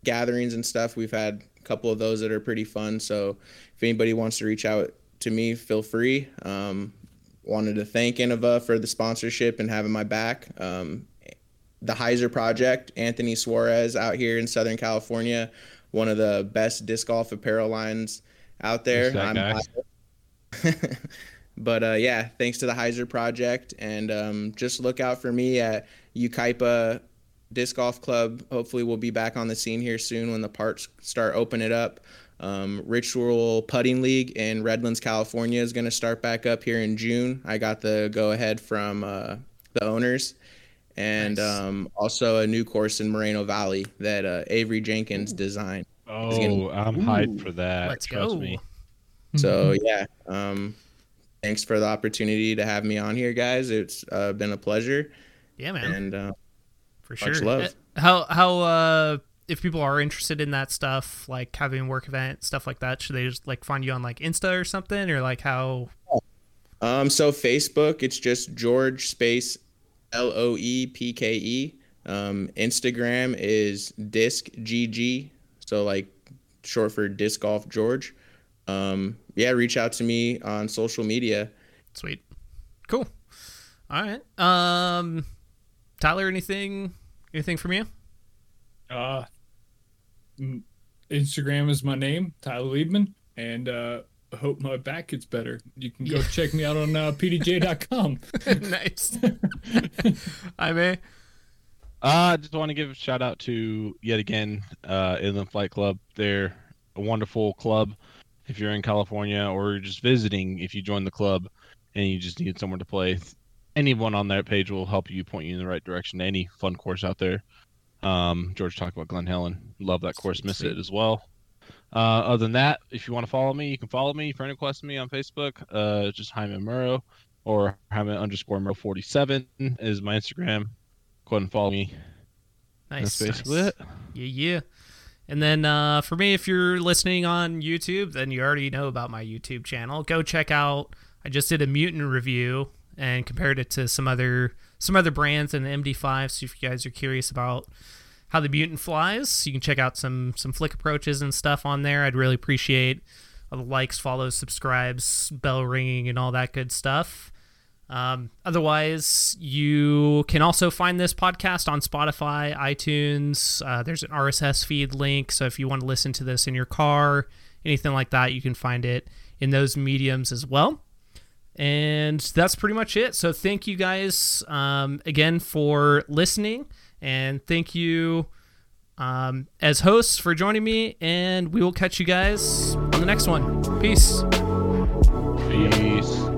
gatherings and stuff. We've had a couple of those that are pretty fun. So if anybody wants to reach out to me, feel free. Um, wanted to thank Innova for the sponsorship and having my back. Um, the Heiser Project, Anthony Suarez out here in Southern California, one of the best disc golf apparel lines out there. That guy? but uh, yeah, thanks to the Heiser Project, and um, just look out for me at Yucaipa Disc Golf Club. Hopefully, we'll be back on the scene here soon when the parts start opening up. Um, Ritual Putting League in Redlands, California, is going to start back up here in June. I got the go ahead from uh, the owners, and Nice. um, also a new course in Moreno Valley that uh, Avery Jenkins designed. Oh, I'm hyped for that. Let's Trust go. me. So yeah, um, thanks for the opportunity to have me on here, guys. It's uh, been a pleasure, Yeah, man. and uh, for Much sure. love. Uh, How how uh if people are interested in that stuff, like having a work event, stuff like that, should they just like find you on like Insta or something, or like how? um, so Facebook, it's just George space L O E P K E. Um, Instagram is disc GG, so like short for disc golf George. Um, yeah, reach out to me on social media. Sweet, cool. All right. Um, Tyler, anything anything from you? Uh, Instagram is my name, Tyler Liebman, and uh, I hope my back gets better. You can go Yeah. check me out on uh, pdj.com. nice. I may. Uh, I just want to give a shout out to yet again, uh, Inland Flight Club. They're a wonderful club. If you're in California or you're just visiting, if you join the club and you just need somewhere to play, anyone on that page will help you point you in the right direction to any fun course out there. Um, George talked about Glen Helen. Love that course. Sweet, Miss sweet. it as well. Uh, other than that, if you want to follow me, you can follow me. Friend request me on Facebook. Uh, just Jaime Murrow or Jaime underscore Murrow 47 is my Instagram. Go ahead and follow me. Nice. That's basically nice. it. Yeah, yeah. And then uh, for me, if you're listening on YouTube, then you already know about my YouTube channel. Go check out. I just did a mutant review and compared it to some other some other brands and the MD5. So if you guys are curious about how the mutant flies, you can check out some some flick approaches and stuff on there. I'd really appreciate all the likes, follows, subscribes, bell ringing, and all that good stuff. Um, otherwise, you can also find this podcast on Spotify, iTunes. Uh, there's an RSS feed link. So if you want to listen to this in your car, anything like that, you can find it in those mediums as well. And that's pretty much it. So thank you guys um, again for listening. And thank you um, as hosts for joining me. And we will catch you guys on the next one. Peace. Peace.